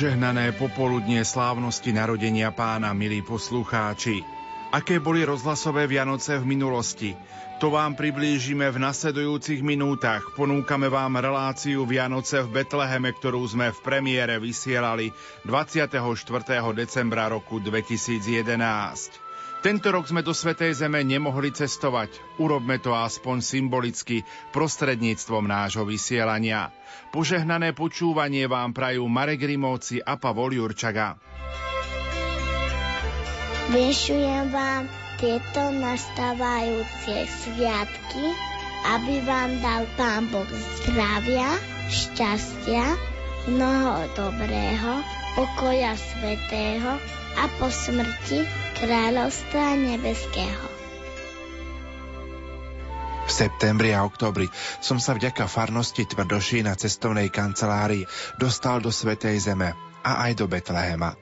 Požehnané popoludnie slávnosti narodenia pána, milí poslucháči. Aké boli rozhlasové Vianoce v minulosti? To vám priblížime v nasledujúcich minútach. Ponúkame vám reláciu Vianoce v Betleheme, ktorú sme v premiére vysielali 24. decembra roku 2011. Tento rok sme do Svetej Zeme nemohli cestovať. Urobme to aspoň symbolicky prostredníctvom nášho vysielania. Požehnané počúvanie vám prajú Marek Rimovci a Pavol Jurčaga. Vyšujem vám tieto nastávajúce sviatky, aby vám dal Pán Boh zdravia, šťastia, mnoho dobrého, pokoja svetého a po smrti kráľovstva nebeského. V septembri a oktobri som sa vďaka farnosti Tvrdoší na cestovnej kancelárii dostal do Svetej Zeme a aj do Betlehema.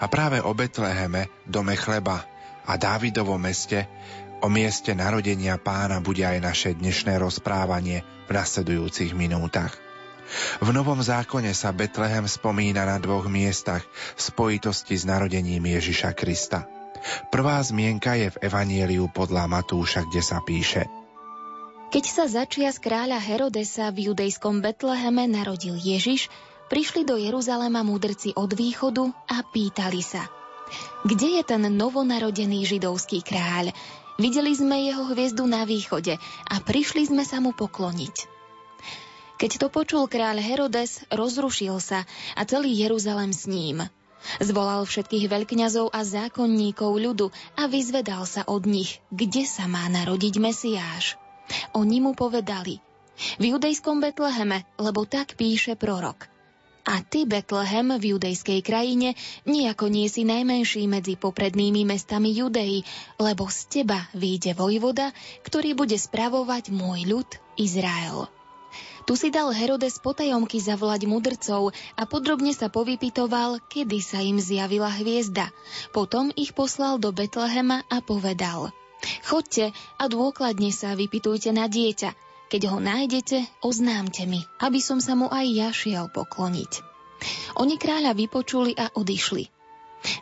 A práve o Betleheme, dome chleba a Dávidovom meste, o mieste narodenia pána bude aj naše dnešné rozprávanie v nasledujúcich minútach. V Novom zákone sa Betlehem spomína na dvoch miestach v spojitosti s narodením Ježiša Krista. Prvá zmienka je v Evanieliu podľa Matúša, kde sa píše Keď sa začia z kráľa Herodesa v judejskom Betleheme narodil Ježiš, prišli do Jeruzalema múdrci od východu a pýtali sa Kde je ten novonarodený židovský kráľ? Videli sme jeho hviezdu na východe a prišli sme sa mu pokloniť. Keď to počul kráľ Herodes, rozrušil sa a celý Jeruzalem s ním – Zvolal všetkých veľkňazov a zákonníkov ľudu a vyzvedal sa od nich, kde sa má narodiť Mesiáš. Oni mu povedali, v judejskom Betleheme, lebo tak píše prorok. A ty, Betlehem, v judejskej krajine, nejako nie si najmenší medzi poprednými mestami Judei, lebo z teba vyjde vojvoda, ktorý bude spravovať môj ľud Izrael. Tu si dal Herodes potajomky zavolať mudrcov a podrobne sa povypitoval, kedy sa im zjavila hviezda. Potom ich poslal do Betlehema a povedal Chodte a dôkladne sa vypitujte na dieťa. Keď ho nájdete, oznámte mi, aby som sa mu aj ja šiel pokloniť. Oni kráľa vypočuli a odišli.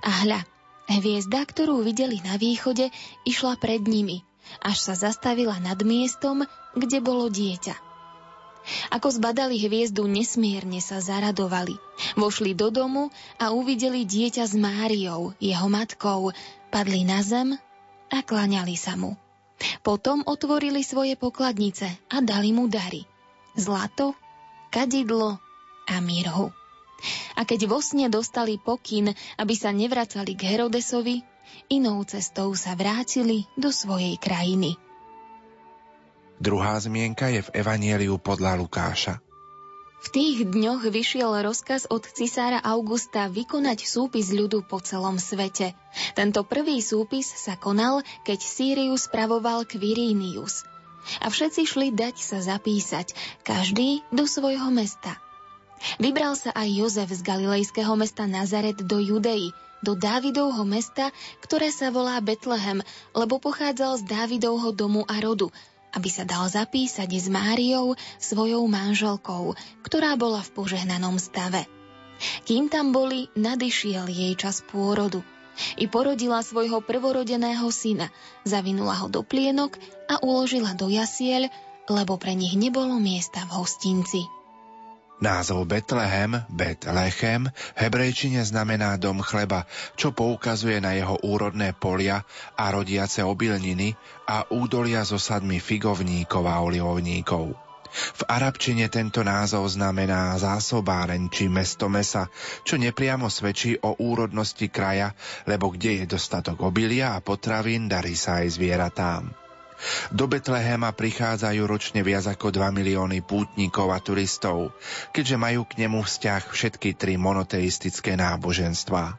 A hľa, hviezda, ktorú videli na východe, išla pred nimi, až sa zastavila nad miestom, kde bolo dieťa. Ako zbadali hviezdu, nesmierne sa zaradovali. Vošli do domu a uvideli dieťa s Máriou, jeho matkou, padli na zem a klaňali sa mu. Potom otvorili svoje pokladnice a dali mu dary. Zlato, kadidlo a mirhu. A keď vo sne dostali pokyn, aby sa nevracali k Herodesovi, inou cestou sa vrátili do svojej krajiny. Druhá zmienka je v Evanieliu podľa Lukáša. V tých dňoch vyšiel rozkaz od cisára Augusta vykonať súpis ľudu po celom svete. Tento prvý súpis sa konal, keď Sýriu spravoval Quirinius. A všetci šli dať sa zapísať, každý do svojho mesta. Vybral sa aj Jozef z galilejského mesta Nazaret do Judei, do Dávidovho mesta, ktoré sa volá Betlehem, lebo pochádzal z Dávidovho domu a rodu, aby sa dal zapísať s Máriou, svojou manželkou, ktorá bola v požehnanom stave. Kým tam boli, nadišiel jej čas pôrodu. I porodila svojho prvorodeného syna, zavinula ho do plienok a uložila do jasiel, lebo pre nich nebolo miesta v hostinci. Názov Betlehem, Betlechem, hebrejčine znamená dom chleba, čo poukazuje na jeho úrodné polia a rodiace obilniny a údolia s osadmi figovníkov a olivovníkov. V arabčine tento názov znamená zásobáren či mesto mesa, čo nepriamo svedčí o úrodnosti kraja, lebo kde je dostatok obilia a potravín, darí sa aj zvieratám. Do Betlehema prichádzajú ročne viac ako 2 milióny pútnikov a turistov, keďže majú k nemu vzťah všetky tri monoteistické náboženstvá.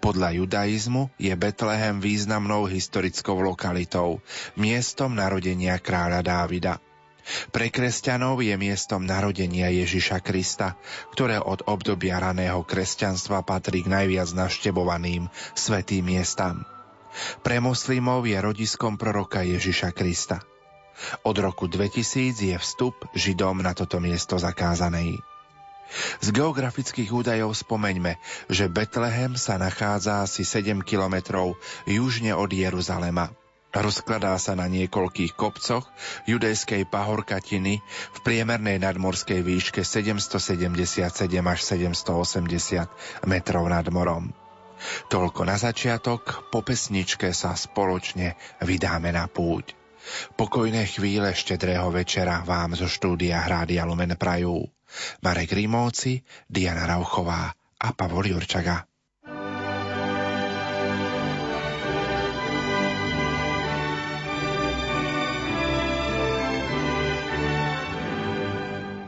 Podľa judaizmu je Betlehem významnou historickou lokalitou, miestom narodenia kráľa Dávida. Pre kresťanov je miestom narodenia Ježiša Krista, ktoré od obdobia raného kresťanstva patrí k najviac naštebovaným svetým miestam. Pre moslimov je rodiskom proroka Ježiša Krista. Od roku 2000 je vstup Židom na toto miesto zakázaný. Z geografických údajov spomeňme, že Betlehem sa nachádza asi 7 kilometrov južne od Jeruzalema. Rozkladá sa na niekoľkých kopcoch judejskej pahorkatiny v priemernej nadmorskej výške 777 až 780 metrov nad morom. Toľko na začiatok, po pesničke sa spoločne vydáme na púť. Pokojné chvíle štedrého večera vám zo štúdia Hrádia Lumen Prajú. Marek Rímovci, Diana Rauchová a Pavol Jurčaga.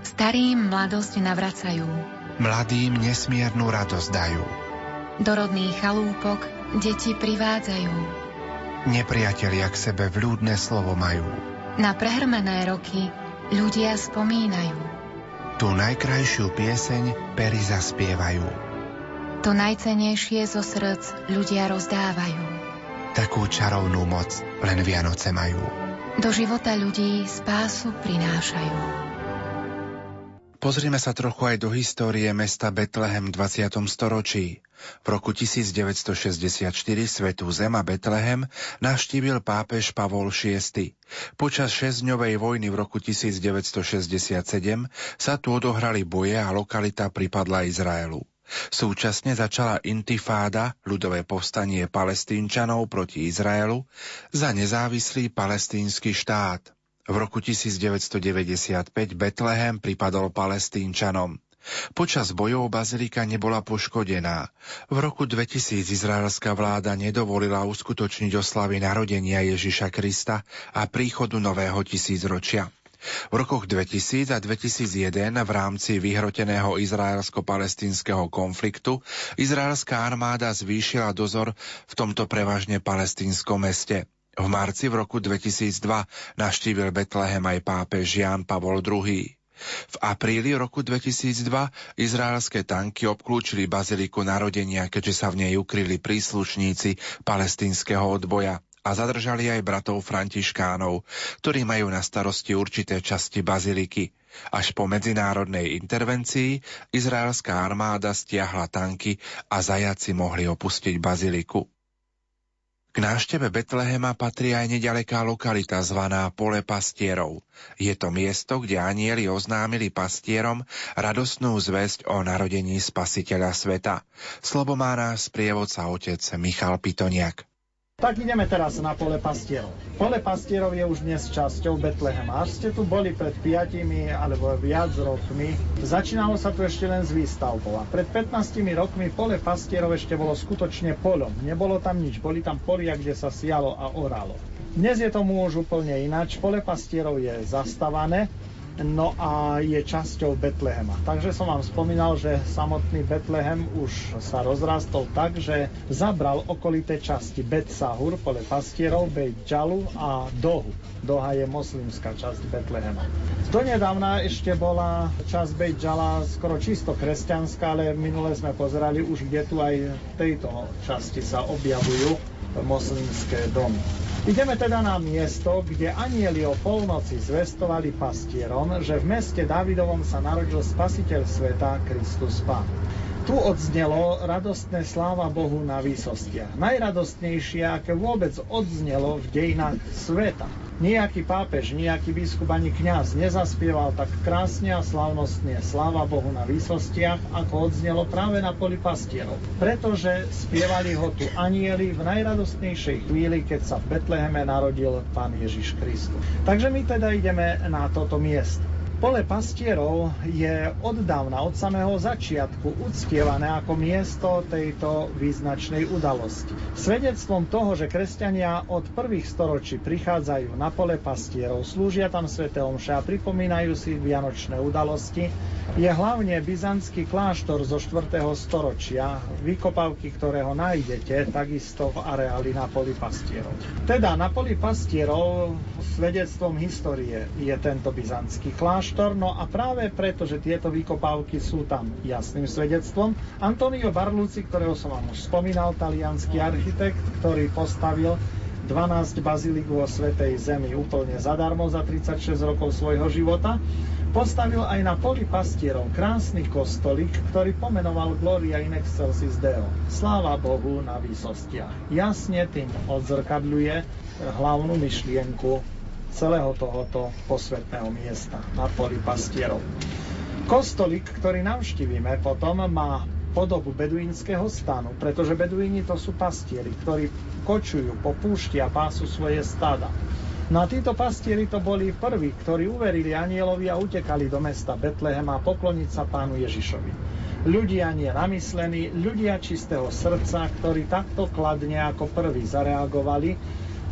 Starým mladosť navracajú. Mladým nesmiernu radosť dajú. Do rodných chalúpok deti privádzajú. Nepriatelia k sebe vľúdne slovo majú. Na prehrmené roky ľudia spomínajú. Tu najkrajšiu pieseň pery zaspievajú. To najcenejšie zo srdc ľudia rozdávajú. Takú čarovnú moc len Vianoce majú. Do života ľudí spásu prinášajú. Pozrime sa trochu aj do histórie mesta Betlehem v 20. storočí. V roku 1964 Svetú zem a Betlehem navštívil pápež Pavol VI. Počas šesťdňovej vojny v roku 1967 sa tu odohrali boje a lokalita pripadla Izraelu. Súčasne začala intifáda, ľudové povstanie palestínčanov proti Izraelu, za nezávislý palestínsky štát. V roku 1995 Betlehem pripadol palestínčanom. Počas bojov bazilika nebola poškodená. V roku 2000 izraelská vláda nedovolila uskutočniť oslavy narodenia Ježiša Krista a príchodu nového tisícročia. V rokoch 2000 a 2001 v rámci vyhroteného izraelsko-palestínskeho konfliktu izraelská armáda zvýšila dozor v tomto prevažne palestínskom meste. V marci v roku 2002 navštívil Betlehem aj pápež Jan Pavol II. V apríli roku 2002 izraelské tanky obklúčili baziliku narodenia, keďže sa v nej ukryli príslušníci palestínskeho odboja a zadržali aj bratov františkánov, ktorí majú na starosti určité časti baziliky. Až po medzinárodnej intervencii izraelská armáda stiahla tanky a zajaci mohli opustiť baziliku. K návšteve Betlehema patrí aj nedaleká lokalita zvaná Pole pastierov. Je to miesto, kde anieli oznámili pastierom radosnú zväzť o narodení spasiteľa sveta. Slobo má nás prievodca otec Michal Pitoniak. Tak ideme teraz na pole pastierov. Pole pastierov je už dnes časťou Betlehema. Až ste tu boli pred 5 alebo viac rokmi, začínalo sa tu ešte len s výstavbou. A pred 15 rokmi pole pastierov ešte bolo skutočne polom. Nebolo tam nič, boli tam polia, kde sa sialo a oralo. Dnes je tomu už úplne ináč. Pole pastierov je zastavané, no a je časťou Betlehema. Takže som vám spomínal, že samotný Betlehem už sa rozrastol tak, že zabral okolité časti Bet Sahur, pole pastierov, Bet Džalu a Dohu. Doha je moslimská časť Betlehema. Donedávna ešte bola časť Bet Džala skoro čisto kresťanská, ale minule sme pozerali už, kde tu aj v tejto časti sa objavujú moslimské domy. Ideme teda na miesto, kde anieli o polnoci zvestovali pastierom, že v meste Davidovom sa narodil spasiteľ sveta Kristus Pán. Tu odznelo radostné sláva Bohu na výsostiach. Najradostnejšie, aké vôbec odznelo v dejinách sveta. Nijaký pápež, nejaký biskup ani kňaz nezaspieval tak krásne a slavnostne sláva Bohu na výsostiach, ako odznelo práve na poli pastierov. Pretože spievali ho tu anieli v najradostnejšej chvíli, keď sa v Betleheme narodil Pán Ježiš Kristus. Takže my teda ideme na toto miesto. Pole pastierov je od dávna, od samého začiatku uctievané ako miesto tejto význačnej udalosti. Svedectvom toho, že kresťania od prvých storočí prichádzajú na pole pastierov, slúžia tam sväté omše a pripomínajú si vianočné udalosti, je hlavne byzantský kláštor zo 4. storočia, vykopavky ktorého nájdete takisto v areáli na poli pastierov. Teda na poli pastierov svedectvom histórie je tento byzantský kláštor, no a práve preto, že tieto vykopávky sú tam jasným svedectvom, Antonio Barluci, ktorého som vám už spomínal, talianský architekt, ktorý postavil 12 bazílik vo Svetej Zemi úplne zadarmo za 36 rokov svojho života, postavil aj na poli pastierov krásny kostolík, ktorý pomenoval Gloria in excelsis Deo. Sláva Bohu na výsostiach. Jasne tým odzrkadľuje hlavnú myšlienku celého tohoto posvetného miesta na poli pastierov. Kostolík, ktorý navštívime potom, má podobu beduínskeho stanu, pretože beduíni to sú pastieri, ktorí kočujú po púšti a pásu svoje stáda. No a títo pastieri to boli prví, ktorí uverili anielovi a utekali do mesta Betlehem a pokloniť sa pánu Ježišovi. Ľudia nie namyslení, ľudia čistého srdca, ktorí takto kladne ako prví zareagovali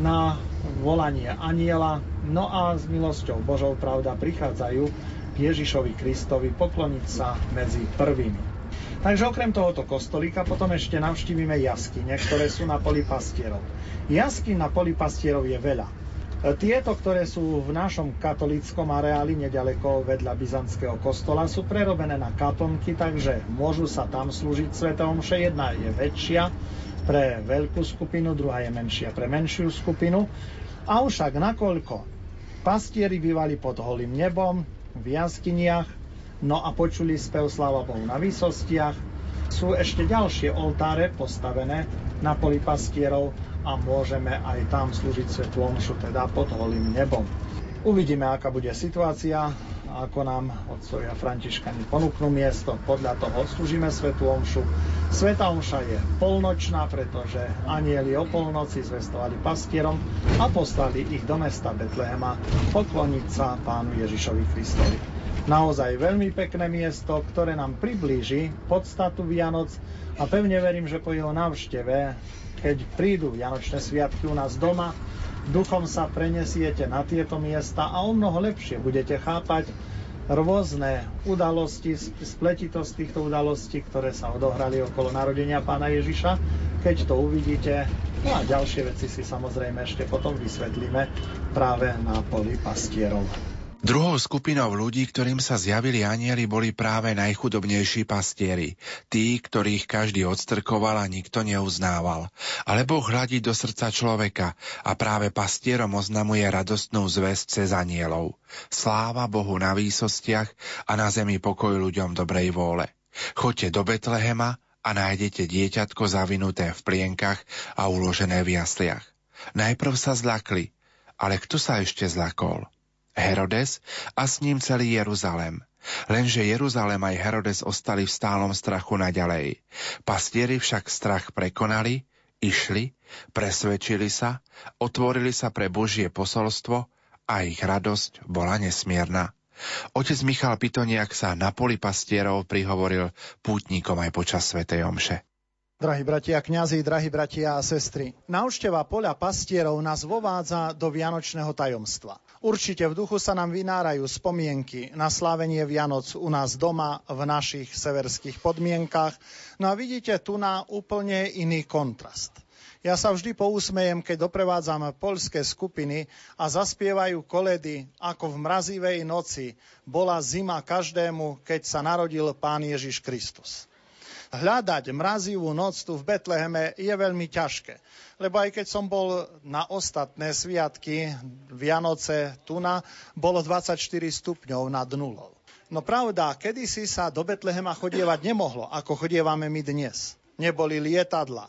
na volanie aniela, no a s milosťou Božou pravda prichádzajú k Ježišovi Kristovi pokloniť sa medzi prvými. Takže okrem tohoto kostolíka potom ešte navštívime jaskyne, ktoré sú na poli pastierov. Jaskyn na poli pastierov je veľa. E, tieto, ktoré sú v našom katolickom areáli nedaleko vedľa byzantského kostola, sú prerobené na katonky, takže môžu sa tam slúžiť Sveta. Jedna je väčšia pre veľkú skupinu, druhá je menšia pre menšiu skupinu. A však nakoľko pastieri bývali pod holým nebom, v jaskyniach, No a počuli spev Sláva Bohu na výsostiach. Sú ešte ďalšie oltáre postavené na poli pastierov a môžeme aj tam slúžiť svetú omšu, teda pod holým nebom. Uvidíme, aká bude situácia, ako nám otcovia Františkani ponúknú miesto, podľa toho slúžime svetú omšu. Sveta omša je polnočná, pretože anieli o polnoci zvestovali pastierom a poslali ich do mesta Betlehema pokloniť sa pánu Ježišovi Kristovi. Naozaj veľmi pekné miesto, ktoré nám priblíži podstatu Vianoc a pevne verím, že po jeho návšteve, keď prídu Vianočné sviatky u nás doma, duchom sa prenesiete na tieto miesta a o mnoho lepšie budete chápať rôzne udalosti, spletitosť týchto udalostí, ktoré sa odohrali okolo narodenia pána Ježiša, keď to uvidíte. No a ďalšie veci si samozrejme ešte potom vysvetlíme práve na poli pastierov. Druhou skupinou ľudí, ktorým sa zjavili anieli, boli práve najchudobnejší pastieri, tí, ktorých každý odstrkoval a nikto neuznával. Ale Boh hľadí do srdca človeka a práve pastierom oznamuje radostnú zväzť cez anielov. Sláva Bohu na výsostiach a na zemi pokoj ľuďom dobrej vôle. Choďte do Betlehema a nájdete dieťatko zavinuté v plienkach a uložené v jasliach. Najprv sa zlakli, ale kto sa ešte zlakol? Herodes a s ním celý Jeruzalem. Lenže Jeruzalem aj Herodes ostali v stálom strachu naďalej. Pastieri však strach prekonali, išli, presvedčili sa, otvorili sa pre Božie posolstvo a ich radosť bola nesmierna. Otec Michal Pitoniak sa na poli pastierov prihovoril pútnikom aj počas Svetej Omše. Drahí bratia kňazi, drahí bratia a sestry, návšteva poľa pastierov nás vovádza do vianočného tajomstva. Určite v duchu sa nám vynárajú spomienky na slávenie Vianoc u nás doma v našich severských podmienkach. No a vidíte tu na úplne iný kontrast. Ja sa vždy pousmejem, keď doprevádzam poľské skupiny a zaspievajú koledy, ako v mrazivej noci bola zima každému, keď sa narodil Pán Ježiš Kristus. Hľadať mrazivú noc tu v Betleheme je veľmi ťažké. Lebo aj keď som bol na ostatné sviatky Vianoce tuna, bolo 24 stupňov nad nulou. No pravda, kedysi sa do Betlehema chodievať nemohlo, ako chodievame my dnes. Neboli lietadla.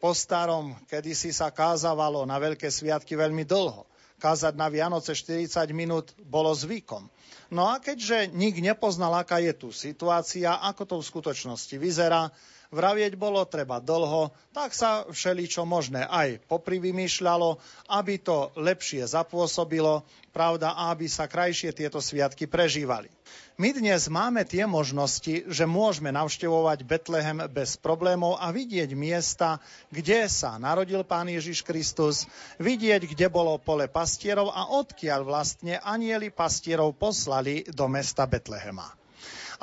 Po starom, kedysi sa kázavalo na veľké sviatky veľmi dlho. Kázať na Vianoce 40 minút bolo zvykom. No a keďže nik nepoznal, aká je tu situácia, ako to v skutočnosti vyzerá, vravieť bolo treba dlho, tak sa všeličo možné aj poprivymýšľalo, aby to lepšie zapôsobilo, pravda, aby sa krajšie tieto sviatky prežívali. My dnes máme tie možnosti, že môžeme navštevovať Betlehem bez problémov a vidieť miesta, kde sa narodil Pán Ježiš Kristus, vidieť, kde bolo pole pastierov a odkiaľ vlastne anieli pastierov poslali do mesta Betlehema.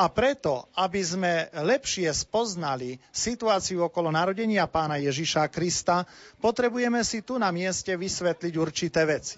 A preto, aby sme lepšie spoznali situáciu okolo narodenia pána Ježiša Krista, potrebujeme si tu na mieste vysvetliť určité veci.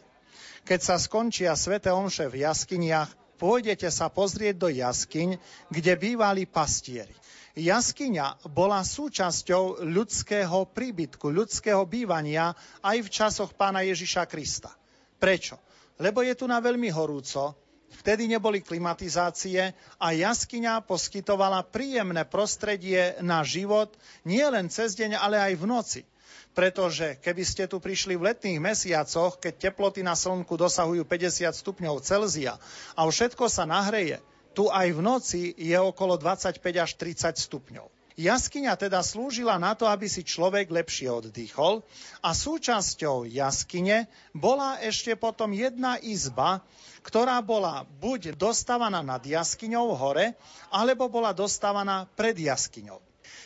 Keď sa skončia svete omše v jaskyniach, pôjdete sa pozrieť do jaskyň, kde bývali pastieri. Jaskyňa bola súčasťou ľudského príbytku, ľudského bývania aj v časoch pána Ježiša Krista. Prečo? Lebo je tu na veľmi horúco, Vtedy neboli klimatizácie a jaskyňa poskytovala príjemné prostredie na život nie len cez deň, ale aj v noci. Pretože keby ste tu prišli v letných mesiacoch, keď teploty na slnku dosahujú 50 stupňov Celzia a všetko sa nahreje, tu aj v noci je okolo 25 až 30 stupňov. Jaskyňa teda slúžila na to, aby si človek lepšie oddychol a súčasťou jaskyne bola ešte potom jedna izba, ktorá bola buď dostávaná nad jaskyňou hore, alebo bola dostávaná pred jaskyňou.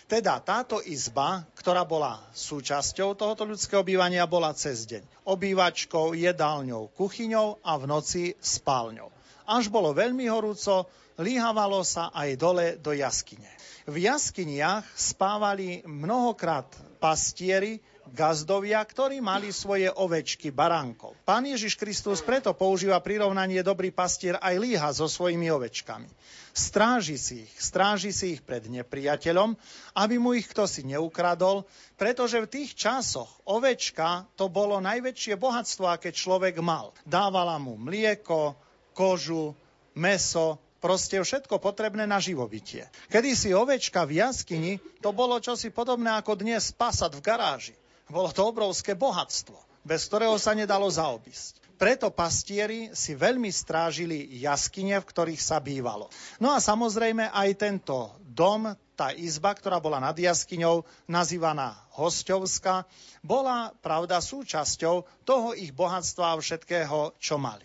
Teda táto izba, ktorá bola súčasťou tohoto ľudského bývania, bola cez deň obývačkou, jedálňou, kuchyňou a v noci spálňou. Až bolo veľmi horúco, líhavalo sa aj dole do jaskyne. V jaskyniach spávali mnohokrát pastieri, gazdovia, ktorí mali svoje ovečky baránkov. Pán Ježiš Kristus preto používa prirovnanie dobrý pastier aj líha so svojimi ovečkami. Stráži si ich, stráži si ich pred nepriateľom, aby mu ich kto si neukradol, pretože v tých časoch ovečka to bolo najväčšie bohatstvo, aké človek mal. Dávala mu mlieko, kožu, meso, proste všetko potrebné na živobytie. Kedy si ovečka v jaskyni, to bolo čosi podobné ako dnes pasat v garáži. Bolo to obrovské bohatstvo, bez ktorého sa nedalo zaobísť. Preto pastieri si veľmi strážili jaskyne, v ktorých sa bývalo. No a samozrejme aj tento dom, tá izba, ktorá bola nad jaskyňou, nazývaná hostovská, bola, pravda, súčasťou toho ich bohatstva a všetkého, čo mali.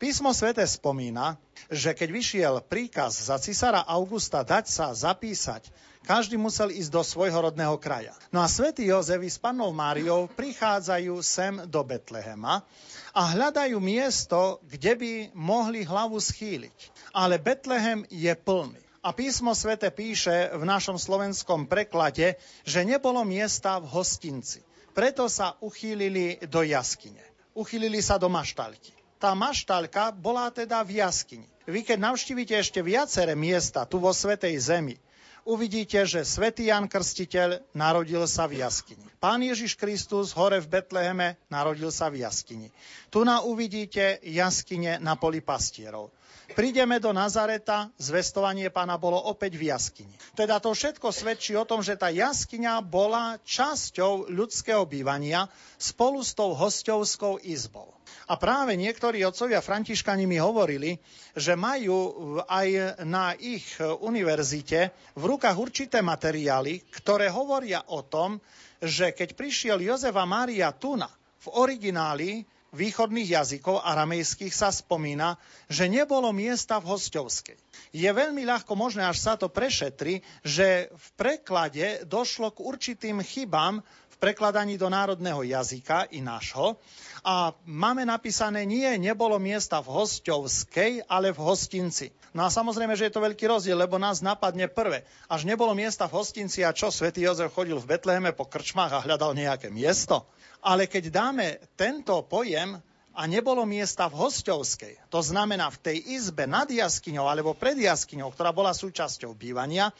Písmo svete spomína, že keď vyšiel príkaz za cisára Augusta dať sa zapísať, každý musel ísť do svojho rodného kraja. No a svätý Jozef s pannou Máriou prichádzajú sem do Betlehema a hľadajú miesto, kde by mohli hlavu schýliť. Ale Betlehem je plný. A písmo svete píše v našom slovenskom preklade, že nebolo miesta v hostinci. Preto sa uchýlili do jaskyne. Uchýlili sa do maštalky. Tá maštalka bola teda v jaskyni. Vy keď navštívite ešte viaceré miesta tu vo Svetej Zemi, uvidíte, že svätý Jan Krstiteľ narodil sa v jaskyni. Pán Ježiš Kristus hore v Betleheme narodil sa v jaskyni. Tu na uvidíte jaskyne na poli pastierov. Prídeme do Nazareta, zvestovanie pána bolo opäť v jaskyni. Teda to všetko svedčí o tom, že tá jaskyňa bola časťou ľudského bývania spolu s tou hostovskou izbou. A práve niektorí otcovia františkani mi hovorili, že majú aj na ich univerzite v rukách určité materiály, ktoré hovoria o tom, že keď prišiel Jozefa Mária Tuna v origináli východných jazykov aramejských sa spomína, že nebolo miesta v hostovskej. Je veľmi ľahko možné, až sa to prešetri, že v preklade došlo k určitým chybám prekladaní do národného jazyka i nášho a máme napísané nie, nebolo miesta v hostovskej, ale v hostinci. No a samozrejme, že je to veľký rozdiel, lebo nás napadne prvé. Až nebolo miesta v hostinci a čo, svätý Jozef chodil v Betleheme po krčmách a hľadal nejaké miesto? Ale keď dáme tento pojem a nebolo miesta v hostovskej, to znamená v tej izbe nad jaskyňou alebo pred jaskyňou, ktorá bola súčasťou bývania,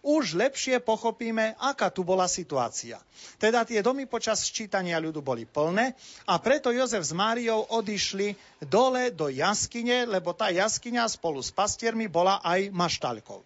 už lepšie pochopíme, aká tu bola situácia. Teda tie domy počas sčítania ľudu boli plné a preto Jozef s Máriou odišli dole do jaskyne, lebo tá jaskyňa spolu s pastiermi bola aj maštalkou.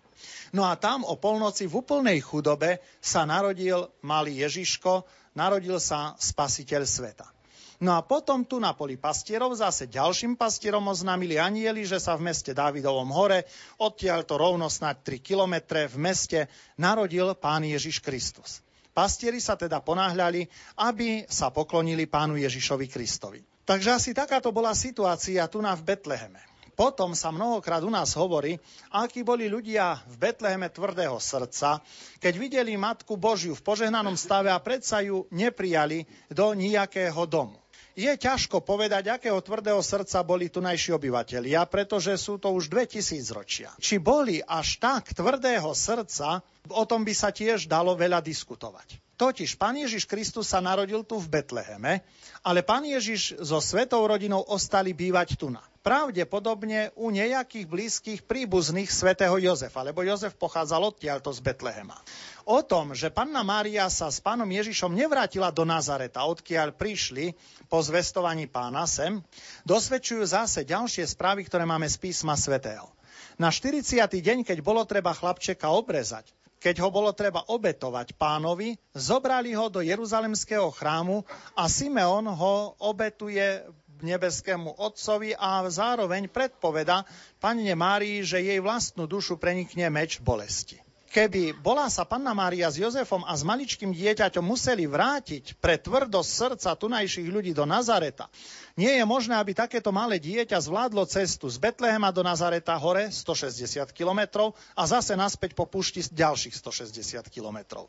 No a tam o polnoci v úplnej chudobe sa narodil malý Ježiško, narodil sa spasiteľ sveta. No a potom tu na poli pastierov zase ďalším pastierom oznámili anieli, že sa v meste Dávidovom hore, odtiaľ to rovno snáď 3 kilometre v meste, narodil pán Ježiš Kristus. Pastieri sa teda ponáhľali, aby sa poklonili pánu Ježišovi Kristovi. Takže asi takáto bola situácia tu na v Betleheme. Potom sa mnohokrát u nás hovorí, akí boli ľudia v Betleheme tvrdého srdca, keď videli Matku Božiu v požehnanom stave a predsa ju neprijali do nejakého domu. Je ťažko povedať, akého tvrdého srdca boli tunajší obyvateľia, pretože sú to už 2000 ročia. Či boli až tak tvrdého srdca, o tom by sa tiež dalo veľa diskutovať. Totiž pán Ježiš Kristus sa narodil tu v Betleheme, ale pán Ježiš so svetou rodinou ostali bývať tu na. Pravdepodobne u nejakých blízkych príbuzných svätého Jozefa, lebo Jozef pochádzal odtiaľto z Betlehema. O tom, že panna Mária sa s pánom Ježišom nevrátila do Nazareta, odkiaľ prišli po zvestovaní pána sem, dosvedčujú zase ďalšie správy, ktoré máme z písma svätého. Na 40. deň, keď bolo treba chlapčeka obrezať, keď ho bolo treba obetovať pánovi, zobrali ho do Jeruzalemského chrámu a Simeon ho obetuje nebeskému otcovi a zároveň predpoveda panne Márii, že jej vlastnú dušu prenikne meč bolesti. Keby bola sa panna Mária s Jozefom a s maličkým dieťaťom museli vrátiť pre tvrdosť srdca tunajších ľudí do Nazareta, nie je možné, aby takéto malé dieťa zvládlo cestu z Betlehema do Nazareta hore 160 km a zase naspäť po pušti ďalších 160 km.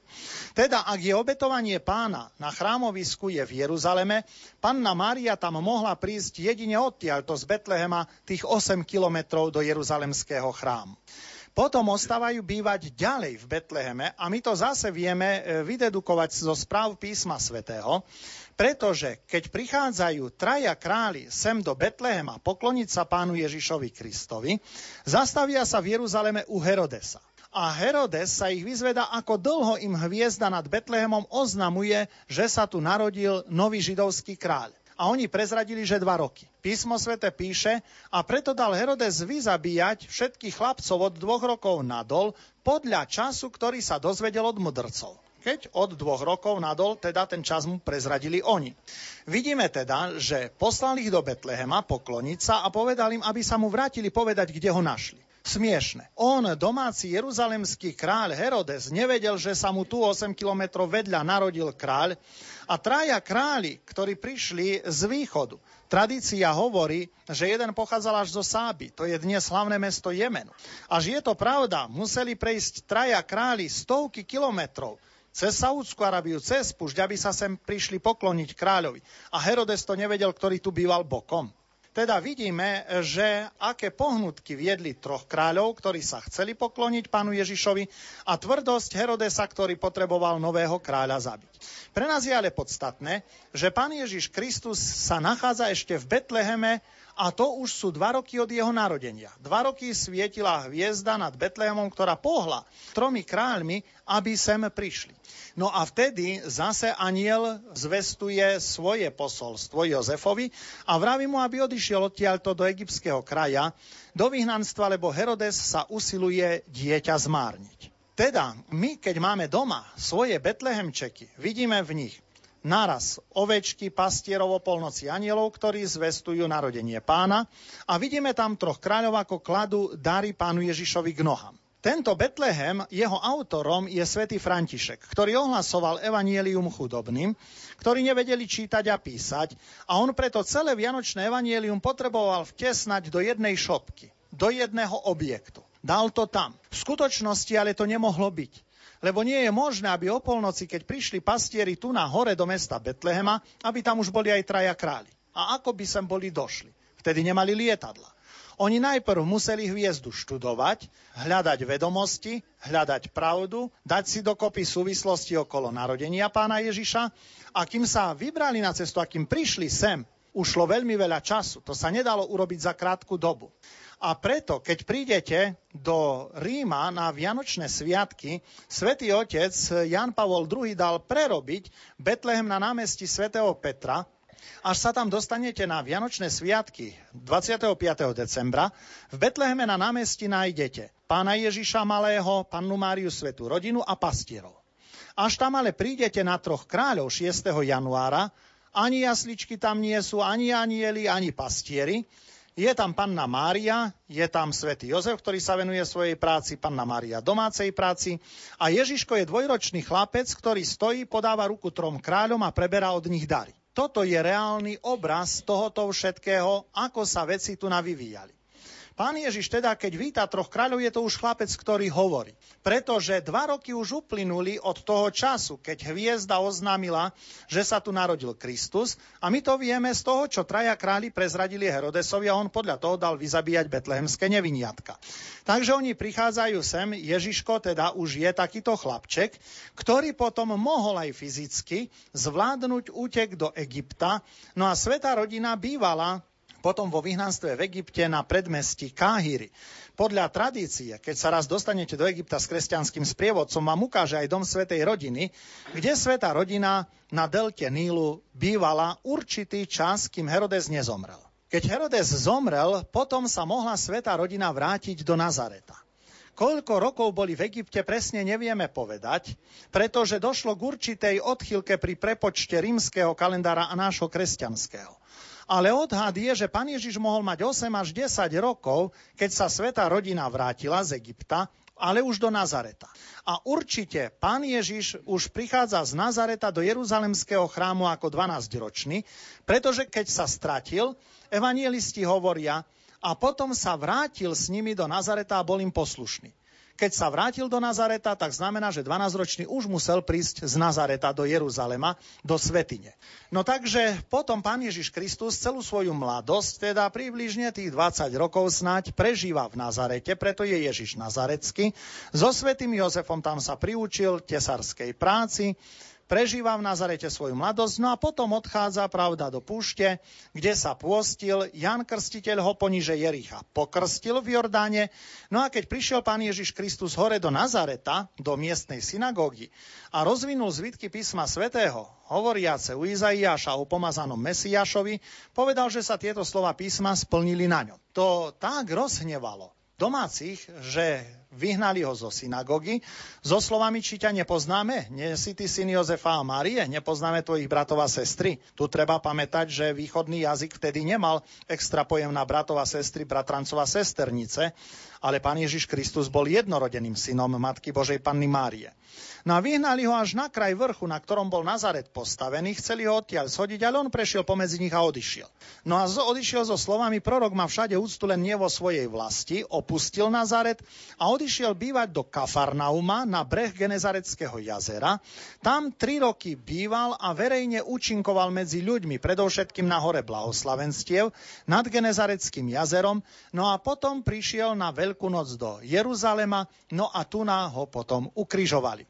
Teda, ak je obetovanie pána na chrámovisku je v Jeruzaleme, panna Mária tam mohla prísť jedine odtiaľto z Betlehema tých 8 kilometrov do Jeruzalemského chrámu. Potom ostávajú bývať ďalej v Betleheme a my to zase vieme e, vydedukovať zo správ písma svätého, pretože keď prichádzajú traja králi sem do Betlehema pokloniť sa pánu Ježišovi Kristovi, zastavia sa v Jeruzaleme u Herodesa. A Herodes sa ich vyzveda, ako dlho im hviezda nad Betlehemom oznamuje, že sa tu narodil nový židovský kráľ a oni prezradili, že dva roky. Písmo svete píše, a preto dal Herodes vyzabíjať všetkých chlapcov od dvoch rokov nadol podľa času, ktorý sa dozvedel od mudrcov keď od dvoch rokov nadol, teda ten čas mu prezradili oni. Vidíme teda, že poslali ich do Betlehema pokloniť sa a povedali im, aby sa mu vrátili povedať, kde ho našli. Smiešne. On, domáci jeruzalemský kráľ Herodes, nevedel, že sa mu tu 8 kilometrov vedľa narodil kráľ a traja králi, ktorí prišli z východu. Tradícia hovorí, že jeden pochádzal až zo Sáby, to je dnes hlavné mesto Jemenu. Až je to pravda, museli prejsť traja králi stovky kilometrov cez Saúdskú Arabiu, cez púšť, aby sa sem prišli pokloniť kráľovi. A Herodes to nevedel, ktorý tu býval bokom. Teda vidíme, že aké pohnutky viedli troch kráľov, ktorí sa chceli pokloniť pánu Ježišovi a tvrdosť Herodesa, ktorý potreboval nového kráľa zabiť. Pre nás je ale podstatné, že pán Ježiš Kristus sa nachádza ešte v Betleheme a to už sú dva roky od jeho narodenia. Dva roky svietila hviezda nad Betlehemom, ktorá pohla tromi kráľmi, aby sem prišli. No a vtedy zase aniel zvestuje svoje posolstvo Jozefovi a vraví mu, aby odišiel odtiaľto do egyptského kraja, do vyhnanstva, lebo Herodes sa usiluje dieťa zmárniť. Teda my, keď máme doma svoje betlehemčeky, vidíme v nich naraz ovečky, pastierov o polnoci anielov, ktorí zvestujú narodenie pána a vidíme tam troch kráľov, ako kladú dary pánu Ježišovi k nohám. Tento Betlehem, jeho autorom je svätý František, ktorý ohlasoval evanielium chudobným, ktorí nevedeli čítať a písať a on preto celé vianočné evanielium potreboval vtesnať do jednej šopky, do jedného objektu. Dal to tam. V skutočnosti ale to nemohlo byť. Lebo nie je možné, aby o polnoci, keď prišli pastieri tu na hore do mesta Betlehema, aby tam už boli aj traja králi. A ako by sem boli došli? Vtedy nemali lietadla. Oni najprv museli hviezdu študovať, hľadať vedomosti, hľadať pravdu, dať si dokopy súvislosti okolo narodenia pána Ježiša a kým sa vybrali na cestu a kým prišli sem, ušlo veľmi veľa času. To sa nedalo urobiť za krátku dobu. A preto, keď prídete do Ríma na Vianočné sviatky, svätý otec Jan Pavol II dal prerobiť Betlehem na námestí svätého Petra, až sa tam dostanete na Vianočné sviatky 25. decembra, v Betleheme na námestí nájdete pána Ježiša Malého, pannu Máriu Svetú rodinu a pastierov. Až tam ale prídete na troch kráľov 6. januára, ani jasličky tam nie sú, ani anieli, ani pastieri. Je tam panna Mária, je tam svätý Jozef, ktorý sa venuje svojej práci, panna Mária domácej práci a Ježiško je dvojročný chlapec, ktorý stojí, podáva ruku trom kráľom a preberá od nich dary. Toto je reálny obraz tohoto všetkého, ako sa veci tu navyvíjali. Pán Ježiš teda, keď víta troch kráľov, je to už chlapec, ktorý hovorí. Pretože dva roky už uplynuli od toho času, keď hviezda oznámila, že sa tu narodil Kristus a my to vieme z toho, čo traja králi prezradili Herodesovi a on podľa toho dal vyzabíjať betlehemské neviniatka. Takže oni prichádzajú sem, Ježiško teda už je takýto chlapček, ktorý potom mohol aj fyzicky zvládnuť útek do Egypta, no a sveta rodina bývala potom vo vyhnanstve v Egypte na predmestí Káhyry. Podľa tradície, keď sa raz dostanete do Egypta s kresťanským sprievodcom, vám ukáže aj dom Svetej rodiny, kde Sveta rodina na delte Nílu bývala určitý čas, kým Herodes nezomrel. Keď Herodes zomrel, potom sa mohla Sveta rodina vrátiť do Nazareta. Koľko rokov boli v Egypte, presne nevieme povedať, pretože došlo k určitej odchylke pri prepočte rímskeho kalendára a nášho kresťanského. Ale odhad je, že pán Ježiš mohol mať 8 až 10 rokov, keď sa sveta rodina vrátila z Egypta, ale už do Nazareta. A určite pán Ježiš už prichádza z Nazareta do Jeruzalemského chrámu ako 12-ročný, pretože keď sa stratil, evanielisti hovoria, a potom sa vrátil s nimi do Nazareta a bol im poslušný. Keď sa vrátil do Nazareta, tak znamená, že 12-ročný už musel prísť z Nazareta do Jeruzalema, do Svetine. No takže potom pán Ježiš Kristus celú svoju mladosť, teda približne tých 20 rokov snať, prežíva v Nazarete, preto je Ježiš Nazarecký. So Svetým Jozefom tam sa priučil tesarskej práci, prežíva v Nazarete svoju mladosť, no a potom odchádza, pravda, do púšte, kde sa pôstil. Jan Krstiteľ ho poniže Jericha pokrstil v Jordáne, no a keď prišiel pán Ježiš Kristus hore do Nazareta, do miestnej synagógy a rozvinul zvitky písma svätého, hovoriace u Izaiáša o pomazanom Mesiášovi, povedal, že sa tieto slova písma splnili na ňom. To tak rozhnevalo domácich, že vyhnali ho zo synagógy. So slovami, či ťa nepoznáme, nie si ty syn Jozefa a Márie, nepoznáme tvojich bratov a sestry. Tu treba pamätať, že východný jazyk vtedy nemal extra pojem na bratov a sestry, bratrancov a sesternice, ale pán Ježiš Kristus bol jednorodeným synom Matky Božej Panny Márie. No a vyhnali ho až na kraj vrchu, na ktorom bol Nazaret postavený, chceli ho odtiaľ schodiť, ale on prešiel pomedzi nich a odišiel. No a odišiel so slovami, prorok má všade úctu len nie vo svojej vlasti, opustil Nazaret a odišiel bývať do Kafarnauma na breh Genezareckého jazera. Tam tri roky býval a verejne účinkoval medzi ľuďmi, predovšetkým na hore blahoslavenstiev, nad Genezareckým jazerom, no a potom prišiel na Veľkú noc do Jeruzalema, no a tu ho potom ukrižovali.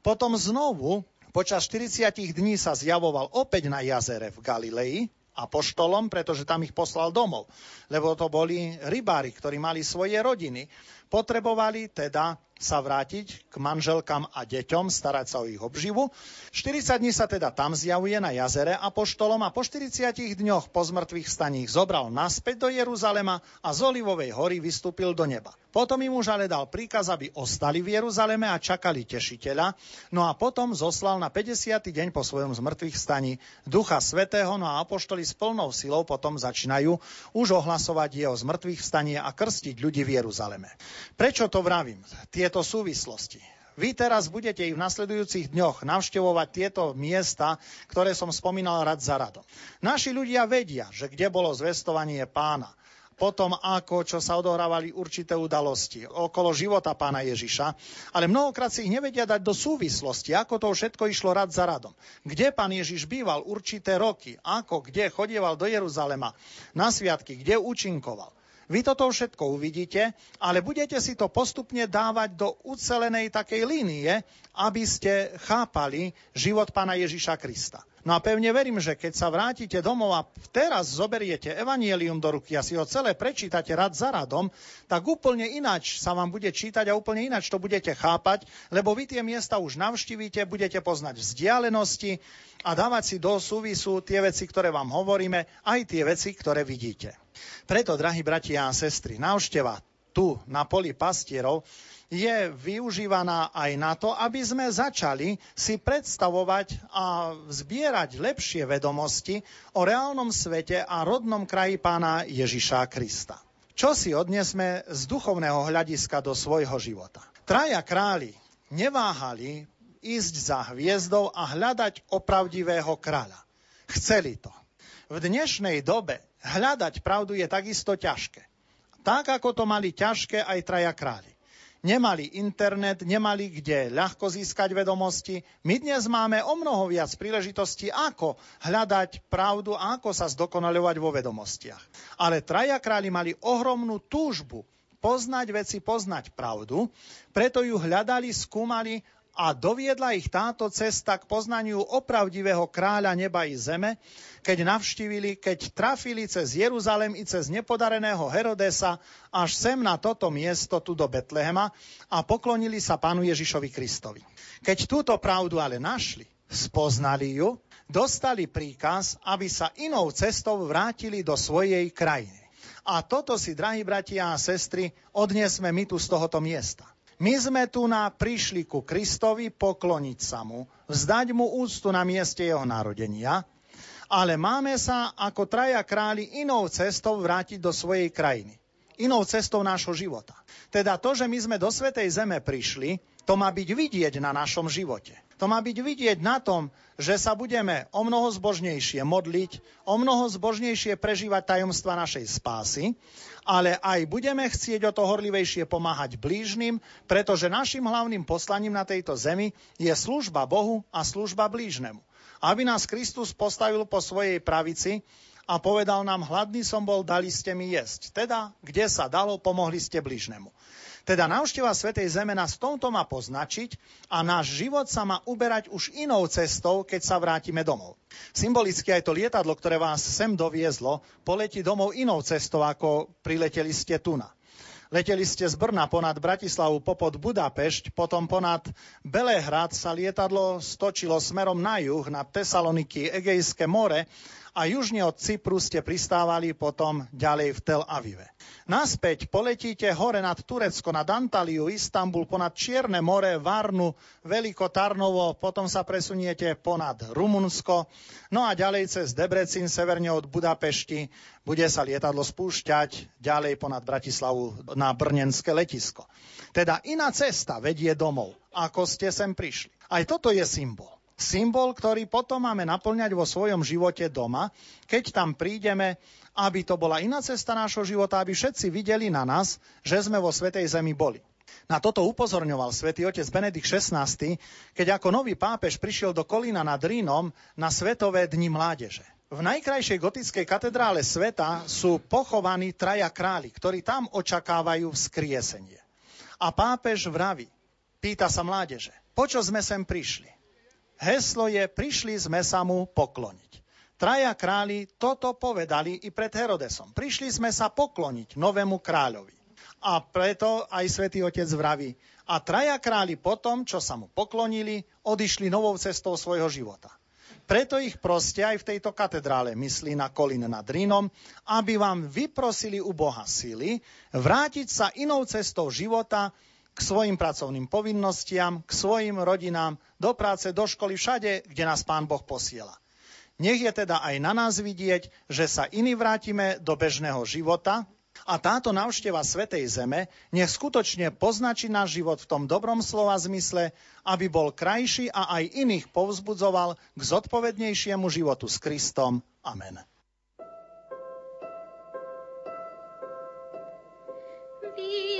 Potom znovu počas 40 dní sa zjavoval opäť na jazere v Galilei, apoštolom, pretože tam ich poslal domov. Lebo to boli rybári, ktorí mali svoje rodiny. Potrebovali teda sa vrátiť k manželkám a deťom, starať sa o ich obživu. 40 dní sa teda tam zjavuje na jazere apoštolom a po 40 dňoch po zmrtvých staních zobral naspäť do Jeruzalema a z Olivovej hory vystúpil do neba. Potom im už ale dal príkaz, aby ostali v Jeruzaleme a čakali tešiteľa, no a potom zoslal na 50. deň po svojom zmrtvých staní Ducha Svetého, no a apoštoli s plnou silou potom začínajú už ohlasovať jeho zmrtvých stanie a krstiť ľudí v Jeruzaleme. Prečo to vravím? Tie tieto súvislosti. Vy teraz budete ich v nasledujúcich dňoch navštevovať tieto miesta, ktoré som spomínal rad za radom. Naši ľudia vedia, že kde bolo zvestovanie pána, potom ako, čo sa odohrávali určité udalosti okolo života pána Ježiša, ale mnohokrát si ich nevedia dať do súvislosti, ako to všetko išlo rad za radom. Kde pán Ježiš býval určité roky, ako, kde chodieval do Jeruzalema na sviatky, kde účinkoval. Vy toto všetko uvidíte, ale budete si to postupne dávať do ucelenej takej línie, aby ste chápali život pána Ježiša Krista. No a pevne verím, že keď sa vrátite domov a teraz zoberiete evanielium do ruky a si ho celé prečítate rad za radom, tak úplne ináč sa vám bude čítať a úplne ináč to budete chápať, lebo vy tie miesta už navštívite, budete poznať vzdialenosti a dávať si do súvisu tie veci, ktoré vám hovoríme, aj tie veci, ktoré vidíte. Preto, drahí bratia a sestry, návšteva tu na poli pastierov je využívaná aj na to, aby sme začali si predstavovať a zbierať lepšie vedomosti o reálnom svete a rodnom kraji pána Ježiša Krista. Čo si odnesme z duchovného hľadiska do svojho života? Traja králi neváhali ísť za hviezdou a hľadať opravdivého kráľa. Chceli to. V dnešnej dobe hľadať pravdu je takisto ťažké. Tak, ako to mali ťažké aj traja králi. Nemali internet, nemali kde ľahko získať vedomosti. My dnes máme o mnoho viac príležitostí, ako hľadať pravdu a ako sa zdokonaľovať vo vedomostiach. Ale traja králi mali ohromnú túžbu poznať veci, poznať pravdu, preto ju hľadali, skúmali a doviedla ich táto cesta k poznaniu opravdivého kráľa neba i zeme, keď navštívili, keď trafili cez Jeruzalem i cez nepodareného Herodesa až sem na toto miesto, tu do Betlehema a poklonili sa pánu Ježišovi Kristovi. Keď túto pravdu ale našli, spoznali ju, dostali príkaz, aby sa inou cestou vrátili do svojej krajiny. A toto si, drahí bratia a sestry, odniesme my tu z tohoto miesta. My sme tu na prišli ku Kristovi pokloniť sa mu, vzdať mu úctu na mieste jeho narodenia, ale máme sa ako traja králi inou cestou vrátiť do svojej krajiny. Inou cestou nášho života. Teda to, že my sme do Svetej Zeme prišli, to má byť vidieť na našom živote. To má byť vidieť na tom, že sa budeme o mnoho zbožnejšie modliť, o mnoho zbožnejšie prežívať tajomstva našej spásy ale aj budeme chcieť o to horlivejšie pomáhať blížnym, pretože našim hlavným poslaním na tejto zemi je služba Bohu a služba blížnemu. Aby nás Kristus postavil po svojej pravici a povedal nám, hladný som bol, dali ste mi jesť. Teda, kde sa dalo, pomohli ste blížnemu. Teda návšteva Svetej Zeme nás tomto má poznačiť a náš život sa má uberať už inou cestou, keď sa vrátime domov. Symbolicky aj to lietadlo, ktoré vás sem doviezlo, poletí domov inou cestou, ako prileteli ste tu. Leteli ste z Brna ponad Bratislavu, popod Budapešť, potom ponad Belehrad sa lietadlo stočilo smerom na juh, na Tesaloniky, Egejské more a južne od Cypru ste pristávali potom ďalej v Tel Avive. Naspäť poletíte hore nad Turecko, nad Antaliu, Istanbul, ponad Čierne more, Varnu, Veliko Tarnovo, potom sa presuniete ponad Rumunsko, no a ďalej cez Debrecin, severne od Budapešti, bude sa lietadlo spúšťať ďalej ponad Bratislavu na Brnenské letisko. Teda iná cesta vedie domov, ako ste sem prišli. Aj toto je symbol symbol, ktorý potom máme naplňať vo svojom živote doma, keď tam prídeme, aby to bola iná cesta nášho života, aby všetci videli na nás, že sme vo Svetej Zemi boli. Na toto upozorňoval svätý otec Benedikt XVI, keď ako nový pápež prišiel do Kolína nad Rínom na Svetové dni mládeže. V najkrajšej gotickej katedrále sveta sú pochovaní traja králi, ktorí tam očakávajú vzkriesenie. A pápež vraví, pýta sa mládeže, počo sme sem prišli? Heslo je, prišli sme sa mu pokloniť. Traja králi toto povedali i pred Herodesom. Prišli sme sa pokloniť novému kráľovi. A preto aj svätý Otec vraví, a traja králi potom, čo sa mu poklonili, odišli novou cestou svojho života. Preto ich proste aj v tejto katedrále myslí na Kolín nad Rínom, aby vám vyprosili u Boha sily vrátiť sa inou cestou života, k svojim pracovným povinnostiam, k svojim rodinám, do práce, do školy, všade, kde nás Pán Boh posiela. Nech je teda aj na nás vidieť, že sa iní vrátime do bežného života a táto návšteva Svetej Zeme nech skutočne poznačí náš život v tom dobrom slova zmysle, aby bol krajší a aj iných povzbudzoval k zodpovednejšiemu životu s Kristom. Amen. Vy